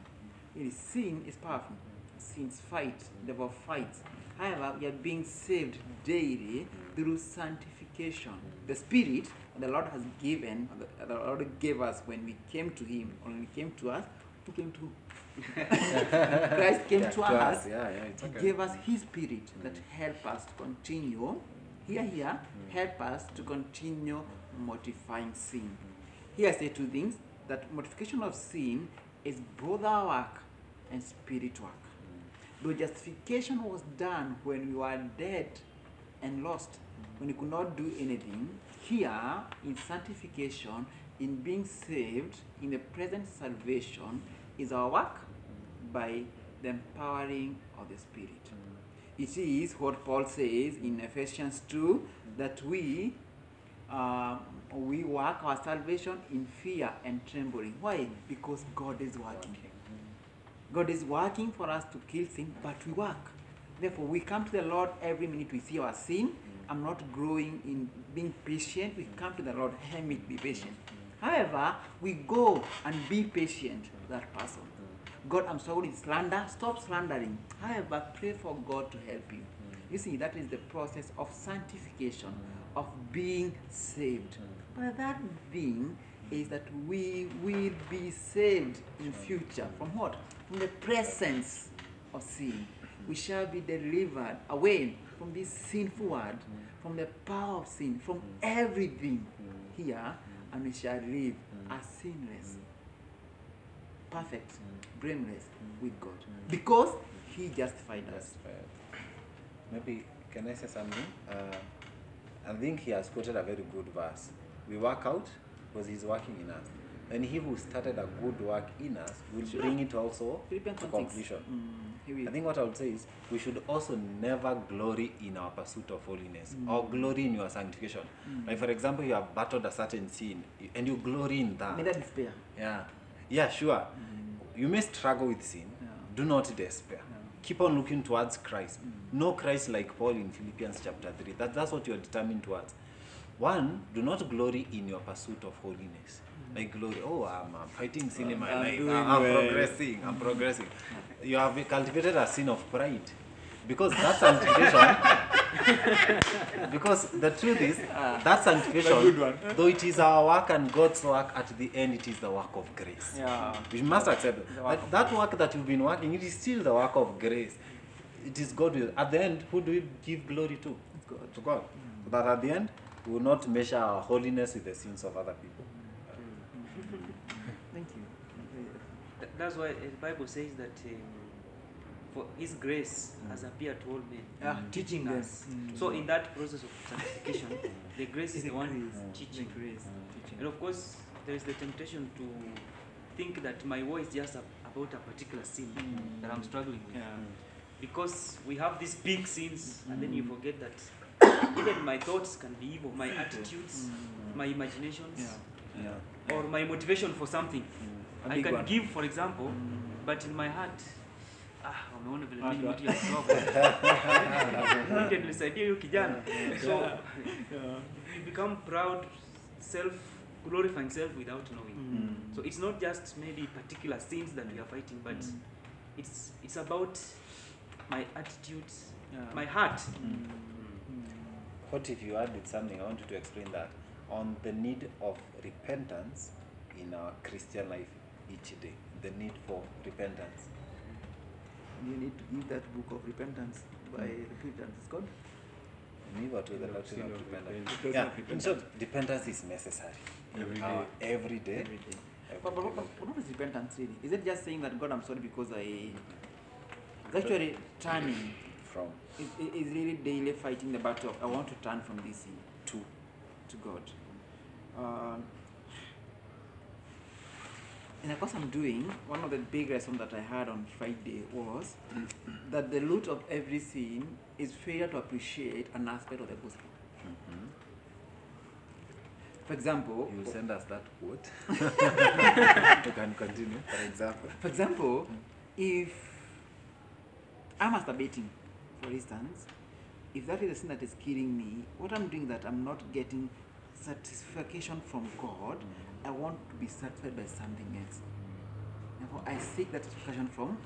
S3: Sin is powerful. Sin's fight, devil fights. However, we are being saved daily through sanctification. The Spirit the Lord has given, the Lord gave us when we came to Him, when we came to us, who came to (laughs) Christ came
S1: Yeah,
S3: to us
S1: Yeah, yeah, it's
S3: he
S1: okay.
S3: gave us His Spirit mm. that help us to continue, here, mm. here, mm. help us to continue mortifying sin. Here I say two things that mortification of sin is both our work and spirit work. Though justification was done when we were dead and lost, when we could not do anything, here in sanctification, in being saved, in the present salvation, is our work by the empowering of the Spirit. It is what Paul says in Ephesians 2 that we uh, we work our salvation in fear and trembling. Why? Because God is working. God is working for us to kill sin, but we work. Therefore, we come to the Lord every minute we see our sin. I'm not growing in being patient. We come to the Lord, help me be patient. However, we go and be patient with that person. God, I'm sorry slander. Stop slandering. However, pray for God to help you. You see, that is the process of sanctification, of being saved. But that being is that we will be saved in future from what? From the presence of sin. We shall be delivered away from this sinful world, from the power of sin, from everything here, and we shall live mm. as sinless, mm. perfect, mm. blameless with God. Because He justified us.
S1: Maybe can I say something? Uh, I think he has quoted a very good verse. We work out because he's working in us. And he who started a good work in us will
S3: Sure.
S1: bring it also
S3: Philippians
S1: to completion.
S3: Mm.
S1: I think what I would say is we should also never glory in our pursuit of holiness or glory in your sanctification. Like for example, you have battled a certain sin and you glory in that.
S3: Neither despair.
S1: Yeah. Yeah, sure. You may struggle with sin.
S3: Yeah.
S1: Do not despair. Keep on looking towards Christ. Know Christ like Paul in Philippians chapter 3. That, that's what you're determined towards. One, do not glory in your pursuit of holiness. Like glory, oh, I'm, I'm fighting sin in my
S3: I'm
S1: life. I'm,
S3: well."
S1: progressing. I'm progressing. You have cultivated a sin of pride. Because that sanctification, (laughs) because the truth is, that sanctification, though it is our work and God's work, at the end it is the work of grace.
S3: Yeah.
S1: We must accept that, that work that you've been working, it is still the work of grace. It is God. will- At the end, who do we give glory to?
S3: God.
S1: To God. So that at the end, we will not measure our holiness with the sins of other people.
S3: Thank you.
S2: Th- That's why the Bible says that um, for His grace has appeared to all men,
S3: Yeah,
S2: teaching
S3: them.
S2: us.
S3: Mm.
S2: So in that process of sanctification, (laughs) the grace is
S3: The
S2: the one
S3: grace.
S2: teaching.
S3: The grace.
S2: And of course, there is the temptation to think that my war is just a, about a particular sin
S3: Mm.
S2: that I'm struggling with.
S3: Yeah.
S2: Because we have these big sins, and then you
S3: Mm.
S2: forget that even my thoughts can be evil, my attitudes,
S3: Mm.
S2: my imaginations,
S3: Yeah.
S1: Yeah.
S2: or my motivation for something. I can
S3: one.
S2: give, for example,
S3: Mm.
S2: but in my heart ah, wameona vile mimi mtu ya. (laughs) Mungu nilisaidia huyo kijana. So you become proud, self glorifying self without knowing.
S3: Mm.
S2: So it's not just maybe particular sins that we are fighting, but
S3: Mm.
S2: it's it's about my attitudes,
S3: Yeah.
S2: my heart.
S3: Mm.
S1: What if you added something? I want you to explain that on the need of repentance in our Christian life each day. The need for repentance.
S3: You need to give that book of repentance by repentance. It's called?
S1: Neither to the
S5: Sin of-
S1: doctrine
S5: sin
S1: of
S5: of
S1: repentance.
S5: repentance.
S1: Yeah,
S3: of
S1: in
S3: repentance.
S1: short, repentance is necessary in
S5: Every
S1: our
S5: day.
S1: every day.
S3: Every day.
S1: every
S3: But, but, but, but what is repentance really? Is it just saying that God, I'm sorry because I. It's actually turning
S1: from
S3: It, it, it's really daily fighting the battle of I want to turn from this sin to to God. Um, in the course I'm doing, one of the big lessons that I had on Friday was that the root of every sin is failure to appreciate an aspect of the gospel. Mm-hmm. For example,
S1: you send us that quote. (laughs) you can continue.
S3: for example, for example, if I'm masturbating, for instance, if that is the sin that is killing me, what I'm doing that I'm not getting satisfaction from God, mm-hmm. I want to be satisfied by something else. Therefore, I seek that satisfaction from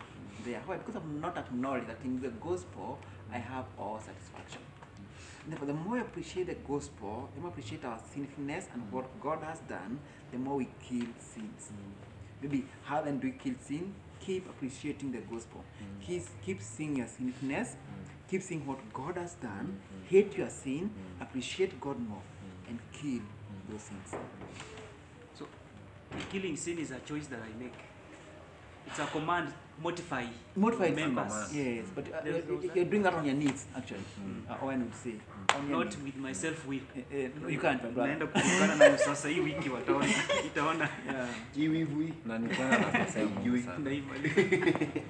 S3: there. Why? Because I've not acknowledged that in the gospel I have all satisfaction. Therefore, the more we appreciate the gospel, the more we appreciate our sinfulness and what God has done, the more we kill sins. Maybe how then do we kill sin? Keep appreciating the gospel. Keep, keep seeing your sinfulness. Keep seeing what God has done. Hate your sin. Appreciate God more. And kill those sins.
S2: So, killing sin is a choice that I make. It's a command. Mortify.
S3: Mortify
S2: members.
S1: command.
S3: Yes, but uh, you,
S2: no
S3: you-
S2: that-
S3: you're doing that on your needs, actually. Uh, Owen would say. On your
S2: Not
S3: needs.
S2: with myself will.
S3: Eh, eh, you can't, my
S2: Naenda
S3: brother.
S2: nayo sasa hii wiki wataona (laughs) itaona
S3: Yeah.
S4: Kiwiwi.
S1: Na nikuana na kosea Mungu
S4: You-
S1: sana.
S2: naimali (laughs)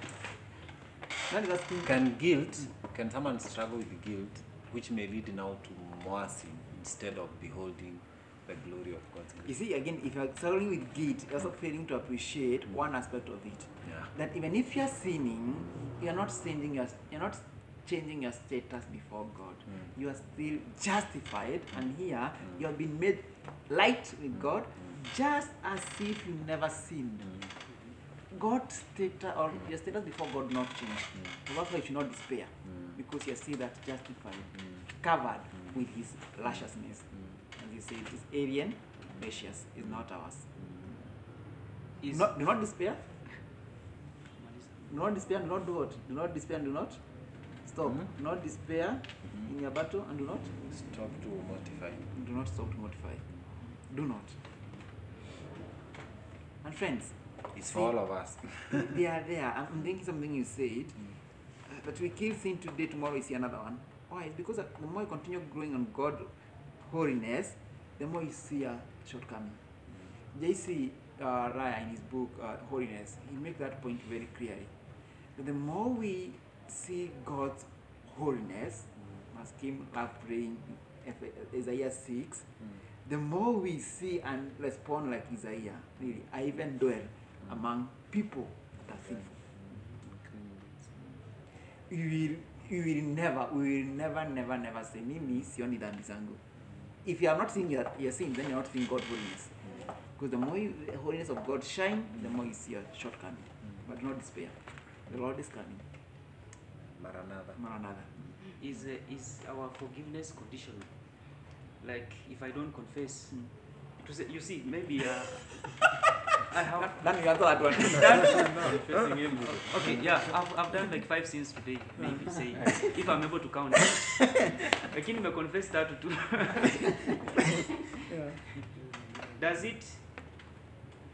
S3: That is asking.
S1: Can guilt, can someone struggle with guilt, which may lead now to more sin instead of beholding the glory of God's
S3: You see, again, if you're struggling with guilt, you're also failing to appreciate mm. one aspect of it.
S1: Yeah.
S3: That even if you're sinning, you're not changing your you're not changing your status before God.
S1: Mm.
S3: You are still justified, and here mm. you have been made light with mm. God, just as if you never sinned. God's status or your status before God not changed. So that's why you should not despair, because you are still that justified, covered with His lusciousness. Say, it is alien, precious, is not ours.
S2: is
S3: Not, do not despair. Do not despair. Do not do what? Do not despair and do not stop.
S1: Mhm.
S3: Do not despair in your battle and do not
S1: Stop to mortify.
S3: do not stop to mortify. Do not. And friends,
S1: It's for all of us.
S3: they are there. I'm thinking something you said. Uh, but we kill sin today, tomorrow we see another one. Why? It's because the more you continue growing on God holiness, the more you see a shortcoming. J.C. Uh, Ryle in his book uh, Holiness, he makes that point very clearly. The more we see God's holiness, as Kim love praying Isaiah 6, the more we see and respond like Isaiah, really, I even dwell among people that are sinful. You will, you will never, we will never, never, never say, Mimi sioni dhambi zangu. If you are not seeing your, your sins, then you are not seeing God's holiness. Because the more you, the holiness of God shine, the more you see your shortcoming. But do not despair. The Lord is coming.
S1: Maranatha.
S3: Maranatha.
S2: is uh, is our forgiveness conditional like if i don't confess
S3: Mm.
S2: Was, you see maybe uh, (laughs) i have
S3: Then you answer that one. (laughs)
S2: done (laughs) okay. Yeah I've, I've done like five sins today maybe say if i'm able to count. Can lakini nimeconfess tatu tu does it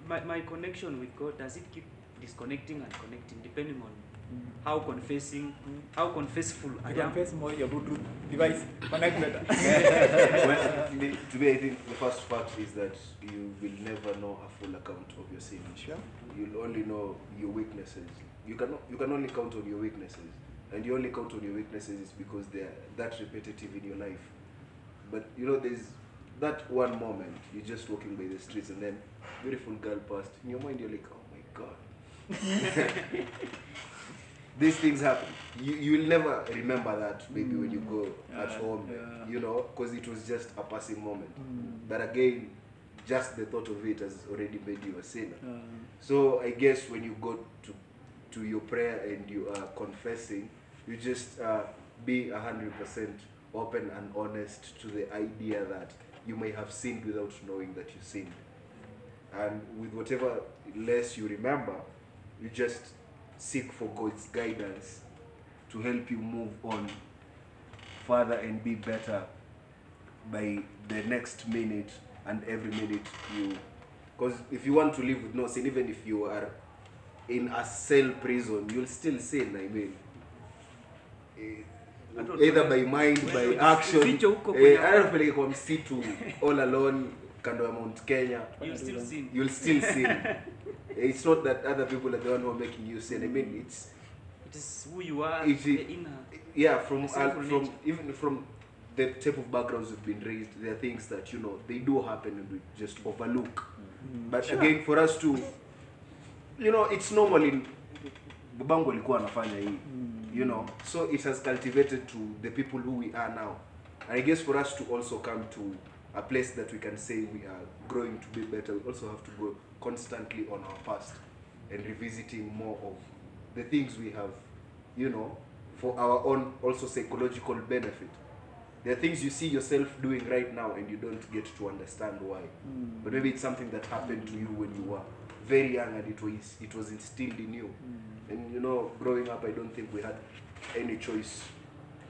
S2: my, my connection with god does it keep disconnecting and connecting depending on how confessing how confessful i am
S3: confess more your Bluetooth device. Connect better. (laughs)
S4: well, me- to me, I think the first fact is that you will never know a full account of your sin.
S3: Sure.
S4: You'll only know your weaknesses. You can you can only count on your weaknesses, and you only count on your weaknesses is because they're that repetitive in your life. But you know, there's that one moment you're just walking by the streets, and then beautiful girl passed. In your mind, you're like, oh my god. (laughs) These things happen. You you will never remember that maybe when you go at home,
S3: yeah.
S4: you know, because it was just a passing moment.
S3: Mm.
S4: But again, just the thought of it has already made you a sinner.
S3: Uh,
S4: So I guess when you go to to your prayer and you are confessing, you just uh, be a hundred percent open and honest to the idea that you may have sinned without knowing that you sinned. And with whatever less you remember, you just seek for God's guidance to help you move on further and be better by the next minute and every minute you because if you want to live with no sin even if you are in a cell prison you'll still sin i mean.
S2: Hata
S4: either by mind by action.
S2: ufiche huko kwenye-
S4: hata tupeleke kwa msitu all alone kando ya mount kenya.
S2: You'll still sin.
S4: you'll still sin (laughs) it's not that other people are the one who are making you sin i mean it's
S2: It is who you are,
S4: It
S2: the inner.
S4: yeah from
S2: The
S4: uh, from
S2: nature.
S4: even from the type of backgrounds we've been raised there are things that you know they do happen and we just overlook but
S3: Sure.
S4: again for us to you know it's normal in babangu alikuwa anafanya hii you know so it has cultivated to the people who we are now and i guess for us to also come to a place that we can say we are growing to be better we also have to grow constantly on our past and revisiting more of the things we have you know for our own also psychological benefit. There are things you see yourself doing right now and you don't get to understand why. Hmm. But maybe it's something that happened to you when you were very young and it was it was instilled in you. Hmm. And you know growing up i don't think we had any choice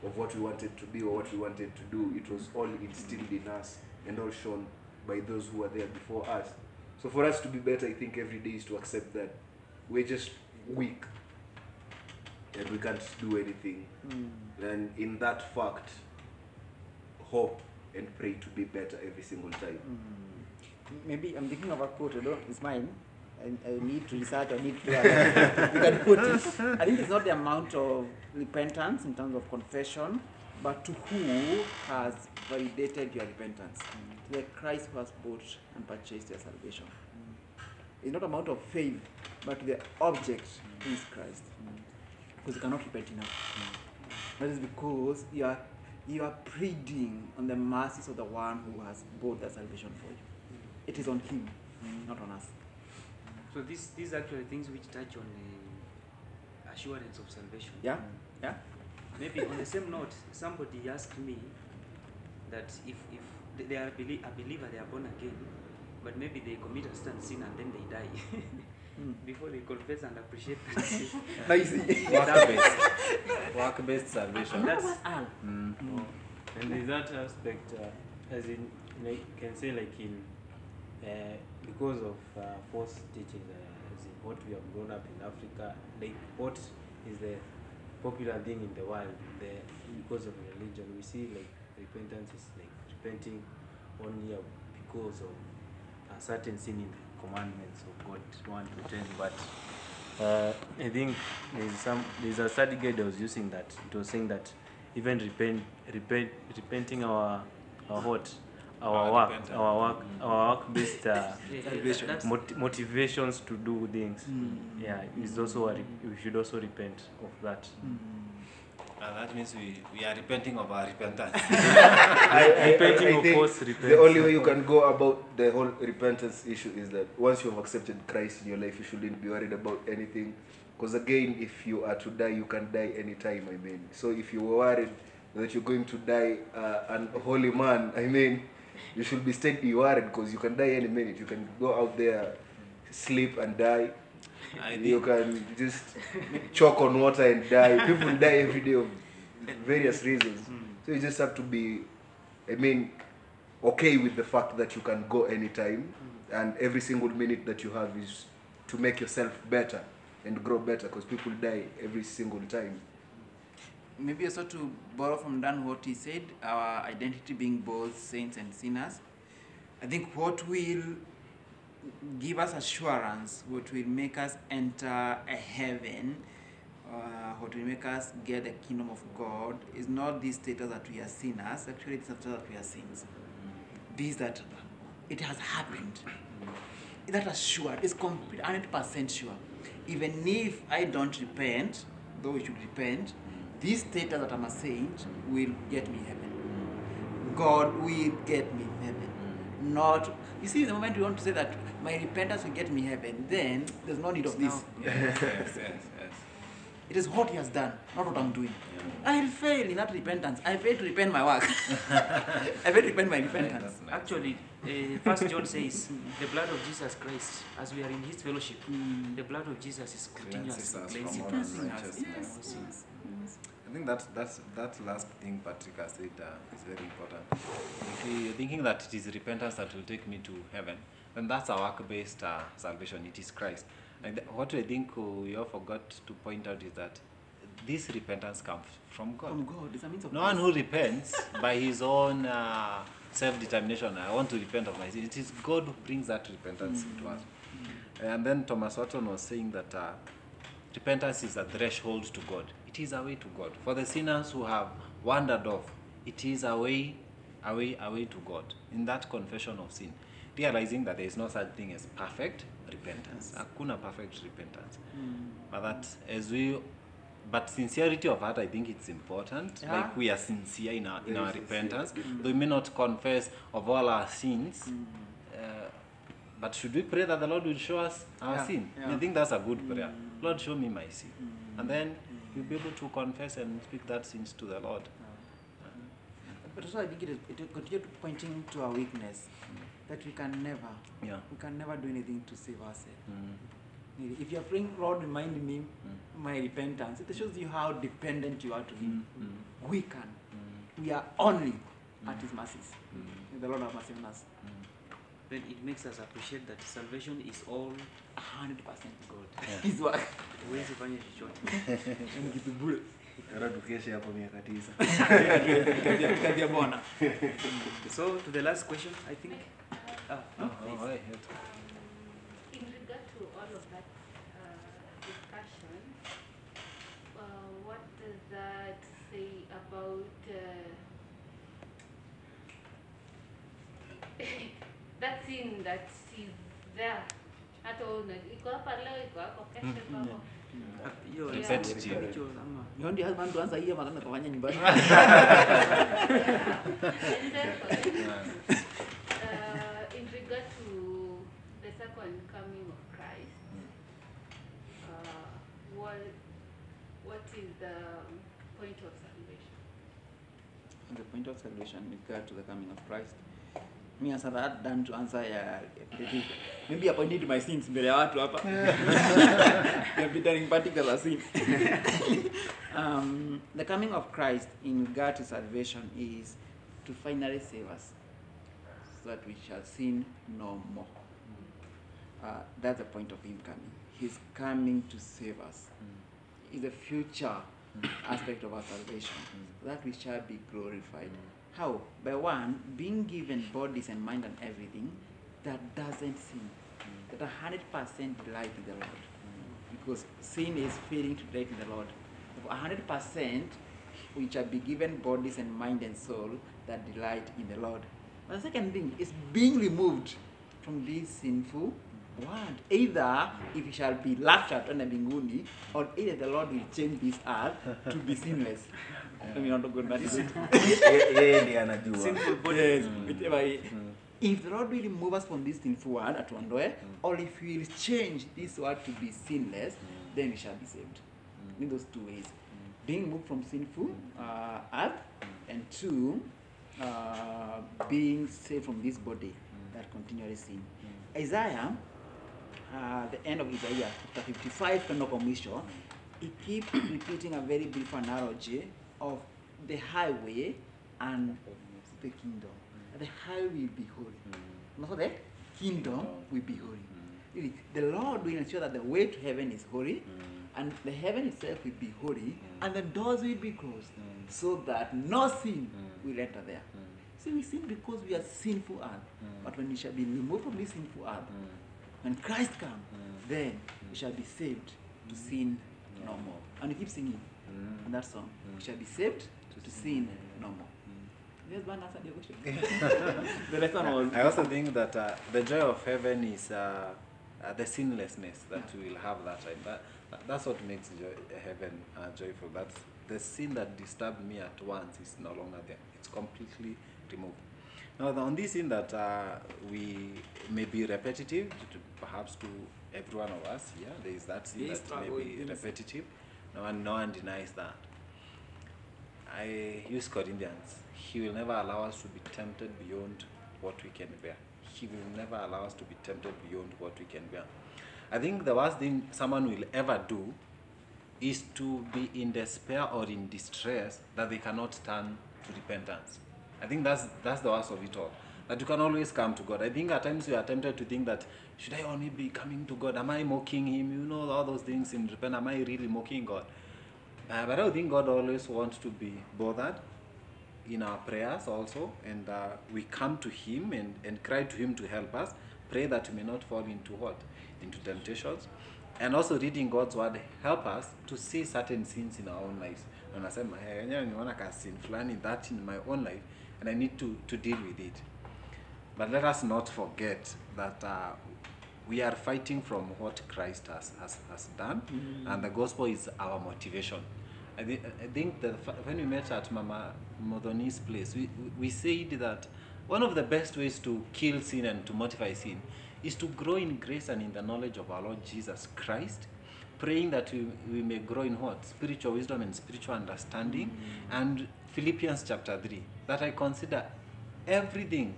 S4: of what we wanted to be or what we wanted to do. It was all instilled in us and all shown by those who were there before us so for us to be better i think every day is to accept that we're just weak and we can't do anything hmm. and in that fact hope and pray to be better every single time hmm.
S3: Maybe I'm thinking of a quote, I don't, it's mine. I, I need to research, I need to, (laughs) you can quote it. I think it's not the amount of repentance in terms of confession, but to who has validated your repentance. To the Christ who has bought and purchased your salvation. It's not amount of faith, but the object is Christ. Because you cannot repent enough. That is because you are you are pleading on the mercies of the one who has bought the salvation for you. It is on him, not on us.
S2: So these these are actually things which touch on the assurance of salvation.
S3: Yeah? Yeah?
S2: Maybe on the same note, somebody asked me that if if they- they are a, belie- a believer, they are born again, but maybe they commit a certain sin and then they die
S3: Mm. (laughs)
S2: before they confess and appreciate that (laughs) sin.
S3: Nice. (laughs)
S1: Work-based. Work-based salvation.
S2: That's
S3: Al.
S1: Mm.
S5: And there's that aspect, uh, as in, like, you can say, like, in uh, because of uh, false teachings, uh, as in what we have grown up in Africa, like, what is the popular thing in the world, the, because of religion, we see, like, repentance is like repenting only because of a certain sin in the commandments of God 1 to 10, but uh, I think there's some there's a study guide I was using that. It was saying that even repent repent repenting our our what? Our
S1: Our
S5: work our work our work based uh, (laughs)
S2: yeah, yeah,
S5: mot- motivations to do things.
S3: Mm.
S5: yeah is also a re- we should also repent of that
S1: And that means we, we are repenting of our repentance. (laughs)
S4: I, I,
S5: Repenting
S4: I
S5: of
S4: think
S5: course,
S4: the only way you can go about the whole repentance issue is that once you have accepted Christ in your life, you shouldn't be worried about anything. Because again, if you are to die, you can die anytime. I mean, so if you were worried that you're going to die uh, an holy man, I mean, you should be steadily worried because you can die any minute. You can go out there, sleep and die. (laughs)
S1: I
S4: You can just choke on water and die. People die every day of various reasons. Hmm. So you just have to be, I mean, okay with the fact that you can go anytime hmm. and every single minute that you have is to make yourself better and grow better because people die every single time.
S3: Maybe also to borrow from Dan what he said, our identity being both saints and sinners. I think what will give us assurance, what will make us enter a heaven, uh, what will make us get the kingdom of God is not this status that we are sinners, actually, it's not that we are saints. This that it has happened. That assured, it's complete, 100% sure. Even if I don't repent, though we should repent, this status that I'm a saint will get me heaven. God will get me heaven. Not, you see, the moment you want to say that my repentance will get me heaven, then there's no need of this.
S1: yes, yes, yes, yes.
S3: It is what He has done, not what I'm doing. I'll fail in that repentance. I fail to repent my work. (laughs) I fail to repent my repentance.
S1: That's nice.
S2: Actually, uh, First John says, the blood of Jesus Christ, as we are in His fellowship,
S3: Mm.
S2: the blood of Jesus is
S1: Cleanses
S2: continuously
S1: us
S2: cleansing
S1: from all
S2: us.
S1: unrighteousness.
S3: Yes, yes, yes.
S1: I think that that's that last thing Patrick has said uh, is very important. If you're thinking that it is repentance that will take me to heaven, then that's a work-based uh, salvation. It is Christ. And th- what I think we all forgot to point out is that this repentance comes from God.
S3: From God. It's a means of
S1: No one who repents (laughs) by his own uh, self-determination, I want to repent of my sin. It is God who brings that repentance to us. And then Thomas Watson was saying that uh, repentance is a threshold to God. It is a way to God. For the sinners who have wandered off, it is a way, a way, a way to God. In that confession of sin, realizing that there is no such thing as perfect repentance. Hakuna perfect repentance. Mm. But that as we but sincerity of heart, I think it's important.
S3: Yeah.
S1: Like we are sincere in our in
S4: Very
S1: our
S4: sincere.
S1: repentance. Mm. Though we may not confess of all our sins, mm. uh, but should we pray that the Lord will show us our
S3: Yeah,
S1: sin?
S3: yeah.
S1: I think that's a good prayer. Lord, show me my sin, and then you'll be able to confess and speak that sins to the Lord.
S3: But also, I think it, is, it will continue to pointing to our weakness that we can never,
S1: Yeah.
S3: we can never do anything to save ourselves.
S1: Mm.
S3: If you're praying, Lord, remind me
S1: Mm.
S3: my repentance, it shows you how dependent you are to Him.
S1: Mm. Mm.
S3: We can.
S1: Mm.
S3: We are only at His mercies.
S1: Mm.
S3: The Lord have mercy on us.
S2: Then it makes us appreciate that salvation is all
S3: A hundred percent
S2: God.
S1: Yeah. (laughs)
S3: His work.
S2: Huwezi fanya chochote. (laughs)
S3: Ni kitu bure.
S4: Hata tukeshe hapo miaka tisa. (laughs)
S3: Kazi ya- Bwana.
S2: So to the last question, I think. Ah,
S1: Oh,
S2: no,
S1: oh,
S2: please.
S6: That scene that is there? Hata wewe una- iko hapa leo, iko hapo kesho, iko hapo.
S2: Hiyo ni
S1: Repetitive.
S2: ritual ama-
S3: Hiyo ndio husband tuanza hiyo magana kufanya nyumbani.
S6: And therefore, uh, in regard to the second coming of Christ, uh, what what is the point of salvation?
S3: the point of salvation with regard to the coming of Christ. Me answer that than to answer ya repetitive. Maybe I pointed my sins mbele ya watu hapa. (laughs) You're particular sin. um, the coming of Christ in regard to salvation is to finally save us so that we shall sin no more. Uh, that's the point of him coming. He's coming to save us. Is the future aspect of our salvation, that we shall be glorified. How? By one, being given bodies and mind and everything that doesn't sin, that a hundred percent delight in the Lord. Because sin is failing to delight in the Lord. A hundred percent which shall be given bodies and mind and soul that delight in the Lord. But the second thing is being removed from this sinful world. Either if we shall be laughed at on the binguni, or either the Lord will change this earth to be (laughs) sinless. I mean, not to go that is (laughs)
S4: Yeye ndiye anajua.
S2: Sinful body.
S3: Yes, whichever way. If the Lord will remove us from this sinful world at one way, mm. or if He will change this world to be sinless, mm. then we shall be saved. Mm. In those two ways. Being moved from sinful uh, earth, and two, uh, being saved from this body that continually sin. Isaiah, uh, the end of Isaiah, chapter 55, kwenda kwa mwisho, he keep (coughs) repeating a very brief analogy of the highway and the kingdom. Mm. The highway will be holy. Mm. Not the kingdom will be holy. Mm. Really, The Lord will ensure that the way to heaven is holy, and the heaven itself will be holy, and the doors will be closed, so that no sin will enter there. See, we sin because we are sinful earth. But when we shall be removed from this sinful earth, when Christ comes, then we shall be saved to sin no more. And we keep singing in that song. We shall be saved to sin no more. Yes, man, answer (laughs) the question. the lesson was.
S1: I also think that uh, the joy of heaven is uh, uh, the sinlessness that we will have that time. That, that- that's what makes joy, heaven uh, joyful. That the sin that disturbed me at once is no longer there. It's completely removed. Now, the only sin that uh, we may be repetitive, to, perhaps to every one of us here, there is that sin
S3: We
S1: that may be repetitive. No one, no one denies that. I use Corinthians. He will never allow us to be tempted beyond what we can bear. He will never allow us to be tempted beyond what we can bear. I think the worst thing someone will ever do is to be in despair or in distress that they cannot turn to repentance. I think that's that's the worst of it all. That you can always come to God. I think at times we are tempted to think that should I only be coming to God? Am I mocking Him? You know all those things in repent. Am I really mocking God? Uh, but I think God always wants to be bothered in our prayers also, and uh, we come to Him and, and cry to Him to help us. Pray that we may not fall into what? Into temptations. And also reading God's word help us to see certain sins in our own lives. And I said, nimeona ka sin fulani that in my own life, and I need to, to deal with it. But let us not forget that uh, we are fighting from what Christ has, has, has done, and the gospel is our motivation. I, thi- I think that when we met at Mama Modoni's place, we, we- said that one of the best ways to kill sin and to mortify sin is to grow in grace and in the knowledge of our Lord Jesus Christ, praying that we, we may grow in what? Spiritual wisdom and spiritual understanding. Mm-hmm. And Philippians chapter 3, that I consider everything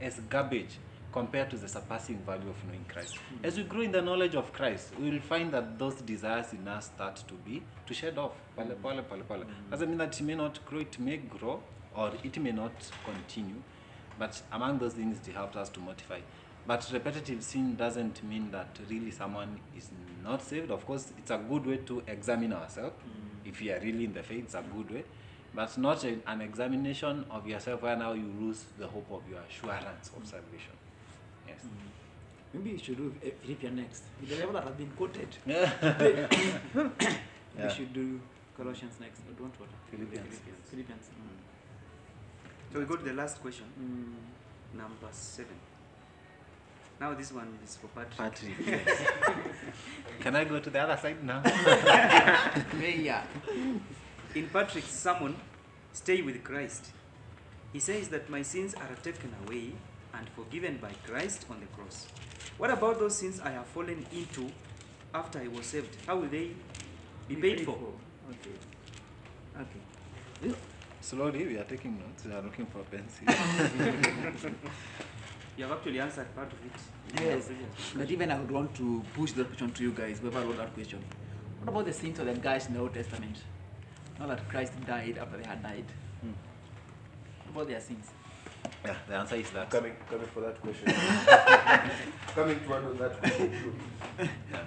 S1: as garbage compared to the surpassing value of knowing Christ. As we grow in the knowledge of Christ, we will find that those desires in us start to be to shed off. Pale, mm. pale, pale, pale. Mm. Doesn't mean that it may not grow, it may grow, or it may not continue. But among those things, it helps us to mortify. But repetitive sin doesn't mean that really someone is not saved. Of course, it's a good way to examine ourselves. Mm. If you are really in the faith, it's a good way. But not an examination of yourself where now you lose the hope of your assurance of salvation. Yes.
S3: Maybe you should do Philippians next. With the level that has been quoted, (laughs) (coughs)
S1: Yeah.
S3: we should do Colossians next. Or don't what?
S1: Philippians.
S3: Philippians.
S2: So we go to the last question,
S3: Mm.
S2: number seven. Now this one is for Patrick.
S1: Patrick. (laughs) Can I go to the other side now? (laughs)
S3: Yeah.
S2: In Patrick's sermon, Stay with Christ, he says that my sins are taken away and forgiven by Christ on the cross. What about those sins I have fallen into after I was saved? How will they be paid for?
S3: Okay. Okay.
S1: Slowly, we are taking notes. We are looking for pencil. (laughs)
S2: You have actually answered part of it.
S3: Yes. But even I would want to push that question to you guys, whoever wrote that question. What about the sins of the guys in the Old Testament? Now that Christ died after they had died.
S1: Hmm.
S3: What about their sins?
S1: Yeah, the answer is that.
S4: Coming, coming for that question. (laughs) coming to one of that question too.
S1: Yeah.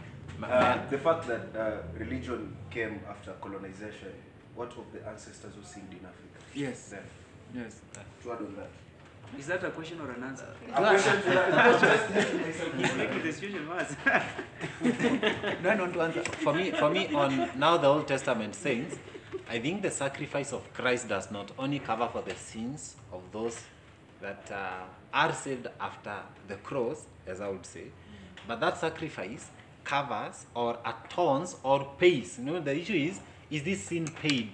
S4: Uh, the fact that uh, religion came after colonization, what of the ancestors who sinned in Africa?
S3: Yes.
S4: Then,
S3: Yes.
S4: to add on that.
S2: Is that a question or an answer?
S4: A question to that.
S2: He's making the situation worse.
S3: No, I want to answer.
S1: for me, for me, on now the Old Testament saints, I think the sacrifice of Christ does not only cover for the sins of those that uh, are saved after the cross, as I would say, but that sacrifice covers or atones or pays. You know, the issue is, is this sin paid?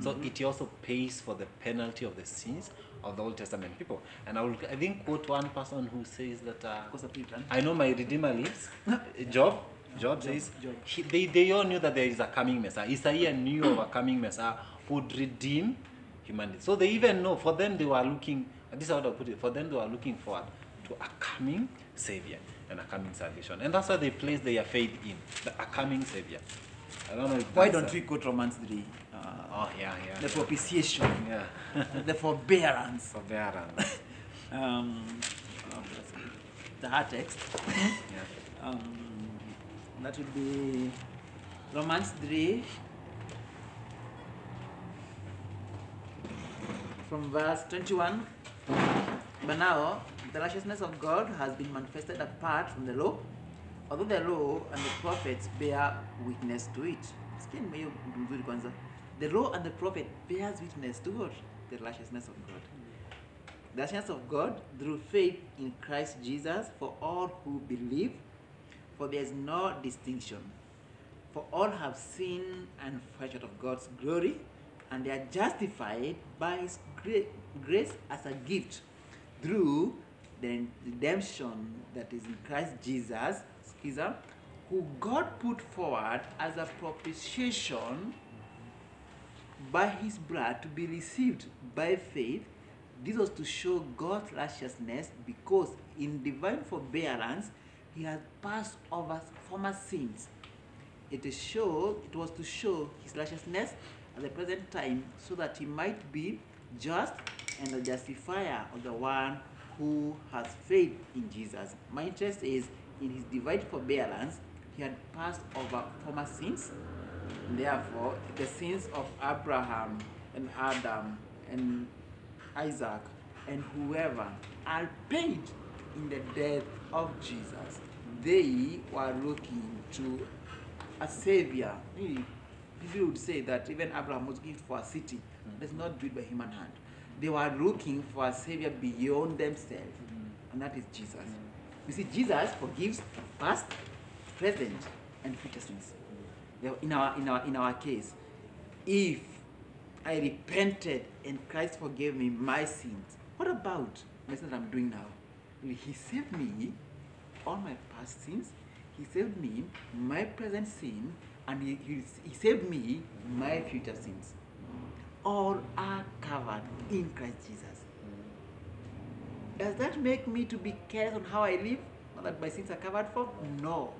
S1: So it also pays for the penalty of the sins of the Old Testament people. And I will, I think, quote one person who says that. Uh,
S3: Because of it,
S1: I know my Redeemer lives. (laughs) Job. Job says
S3: Job.
S1: He, they, they all knew that there is a coming Messiah. Isaiah knew of a coming Messiah who would redeem humanity. So they even know. For them, they were looking. This is how I put it. For them, they are looking forward to a coming Savior and a coming salvation, and that's why they place their faith in the a coming Savior. I don't know. If
S3: Why don't
S1: a-
S3: we quote Romans 3? Uh,
S1: Oh yeah, yeah.
S3: the propitiation, (laughs)
S1: yeah.
S3: the forbearance,
S1: Forbearance. (laughs)
S3: um, oh, the hard text.
S1: yeah. (laughs)
S3: Um, that would be Romans 3 from verse 21. But now the righteousness of God has been manifested apart from the law, although the law and the prophets bear witness to it. The law and the prophet bears witness to what? The righteousness of God. The righteousness of God through faith in Christ Jesus for all who believe, for there is no distinction. For all have sinned and fall short of God's glory, and they are justified by His gra- grace as a gift through the redemption that is in Christ Jesus, Skiza, who God put forward as a propitiation by his blood to be received by faith. This was to show God's righteousness because in divine forbearance he had passed over former sins. It is show it was to show his righteousness at the present time so that he might be just and the justifier of the one who has faith in Jesus. My interest is in his divine forbearance, he had passed over former sins Therefore, the sins of Abraham and Adam and Isaac and whoever are paid in the death of Jesus. They were looking to a savior. People would say that even Abraham was given for a city that's not built by human hand. They were looking for a savior beyond themselves, mm. and that is Jesus. You see, Jesus forgives past, present, and future sins. In our, in our, in our case, if I repented and Christ forgave me my sins, what about the sins that I'm doing now? He saved me all my past sins, He saved me my present sin, and He, he, he saved me my future sins. All are covered in Christ Jesus. Does that make me to be careless on how I live? Not that my sins are covered for? No.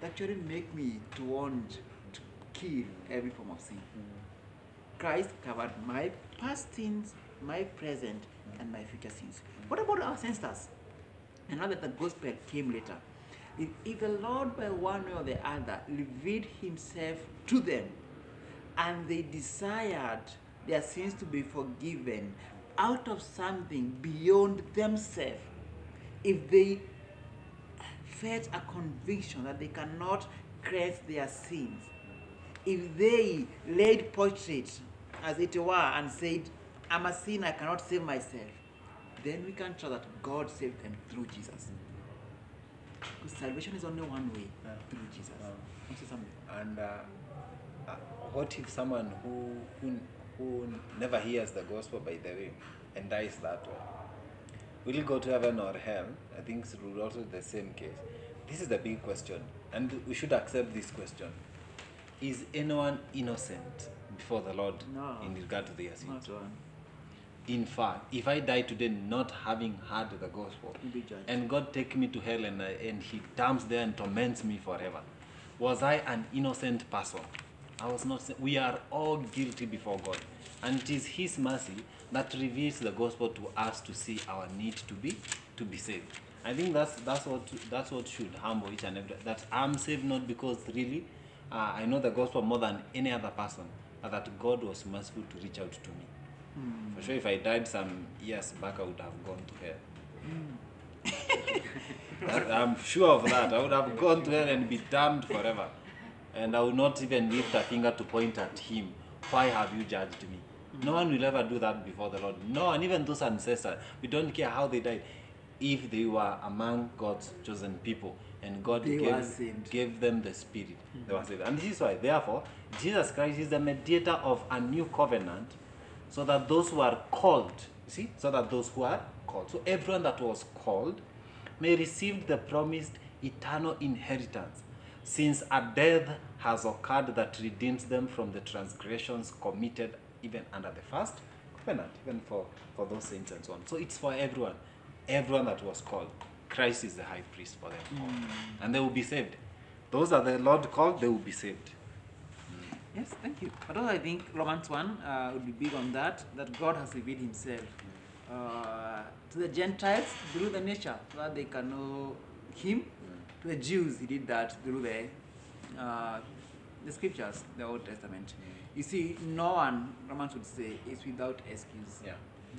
S3: That shouldn't make me to want to kill every form of sin. Christ covered my past sins, my present, and my future sins. What about our ancestors? And now that the gospel came later, if, if the Lord by one way or the other revealed himself to them and they desired their sins to be forgiven out of something beyond themselves, if they felt a conviction that they cannot cleanse their sins, if they laid portrait, as it were, and said, I'm a sinner, I cannot save myself, then we can trust that God saved them through Jesus. Because salvation is only one way through Jesus.
S1: Wow.
S3: Want to say something?
S1: And uh, uh, what if someone who, who who never hears the gospel by the way and dies that way? Will he go to heaven or hell? I think it's also the same case. This is the big question, and we should accept this question: Is anyone innocent before the Lord
S3: No.
S1: in regard to their sins? In fact, if I die today not having heard the gospel,
S3: You'll be judged.
S1: and God take me to hell and, uh, and He damns there and torments me forever, was I an innocent person? I was not. We are all guilty before God, and it is His mercy that reveals the gospel to us to see our need to be to be saved. I think that's that's what that's what should humble each and every. That I'm saved not because really uh, I know the gospel more than any other person, but that God was merciful to reach out to me.
S3: Hmm.
S1: For sure, if I died some years back, I would have gone to hell. (laughs) That- I'm sure of that. I would have gone to hell and be damned forever. And I will not even lift a finger to point at him. Why have you judged me? No one will ever do that before the Lord. No, and even those ancestors, we don't care how they died. If they were among God's chosen people and God
S3: They
S1: gave, gave them the Spirit, they were saved. And this is why, therefore, Jesus Christ is the mediator of a new covenant so that those who are called, you see, so that those who are called, so everyone that was called may receive the promised eternal inheritance, since a death has occurred that redeems them from the transgressions committed even under the first covenant, even for, for those saints and so on. So it's for everyone, everyone that was called. Christ is the high priest for them all, and they will be saved. Those that the Lord called, they will be saved.
S3: Yes, thank you. But also I think Romans 1 uh, would be big on that, that God has revealed himself uh, to the Gentiles through the nature, so that they can know him. To the Jews, he did that through the, uh, the scriptures, the Old Testament. You see, no one, Romans would say, is without excuse.
S1: Yeah.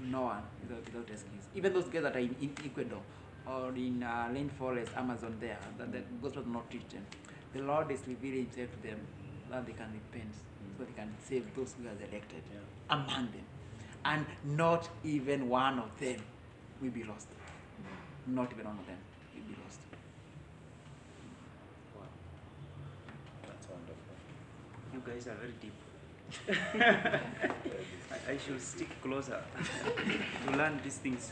S3: No one without, without excuse. Even those guys that are in, in Ecuador or in uh, rainforest, Amazon there, that the gospel does not reach them. The Lord is revealing himself to them that they can repent, so they can save those who are elected
S1: Yeah.
S3: among them. And not even one of them will be lost. Not even one of them will be lost.
S1: That's wonderful.
S2: You guys are very deep. (laughs) I, I should stick closer to learn these things.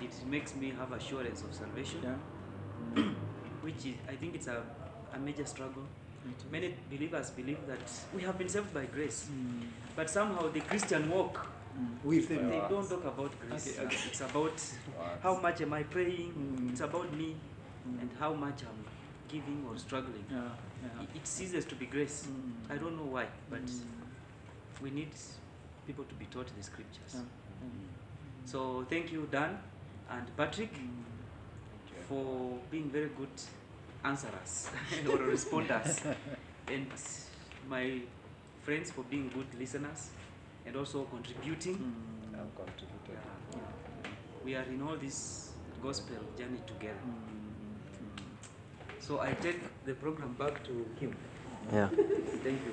S2: It makes me have assurance of salvation,
S3: Yeah. (clears throat)
S2: which is, I think it's a, a major struggle. Many believers believe that we have been saved by grace,
S3: Mm.
S2: but somehow the Christian walk,
S3: Mm. Will save
S2: they don't talk about grace.
S3: Okay, okay.
S2: It's about how much am I praying,
S3: Mm.
S2: it's about me,
S3: Mm.
S2: and how much I'm giving or struggling.
S3: Yeah, yeah.
S2: it ceases to be grace.
S3: Mm.
S2: I don't know why, but
S3: mm.
S2: we need people to be taught the scriptures.
S3: Yeah. Mm.
S2: So thank you, Dun and Patrick, mm. for being very good answerers (laughs) or responders, (laughs) and my friends for being good listeners and also contributing.
S3: Mm.
S1: I'm contributing.
S2: Yeah. We are in all this gospel journey together. Mm. So I take the program back to him.
S7: Yeah.
S2: Thank you.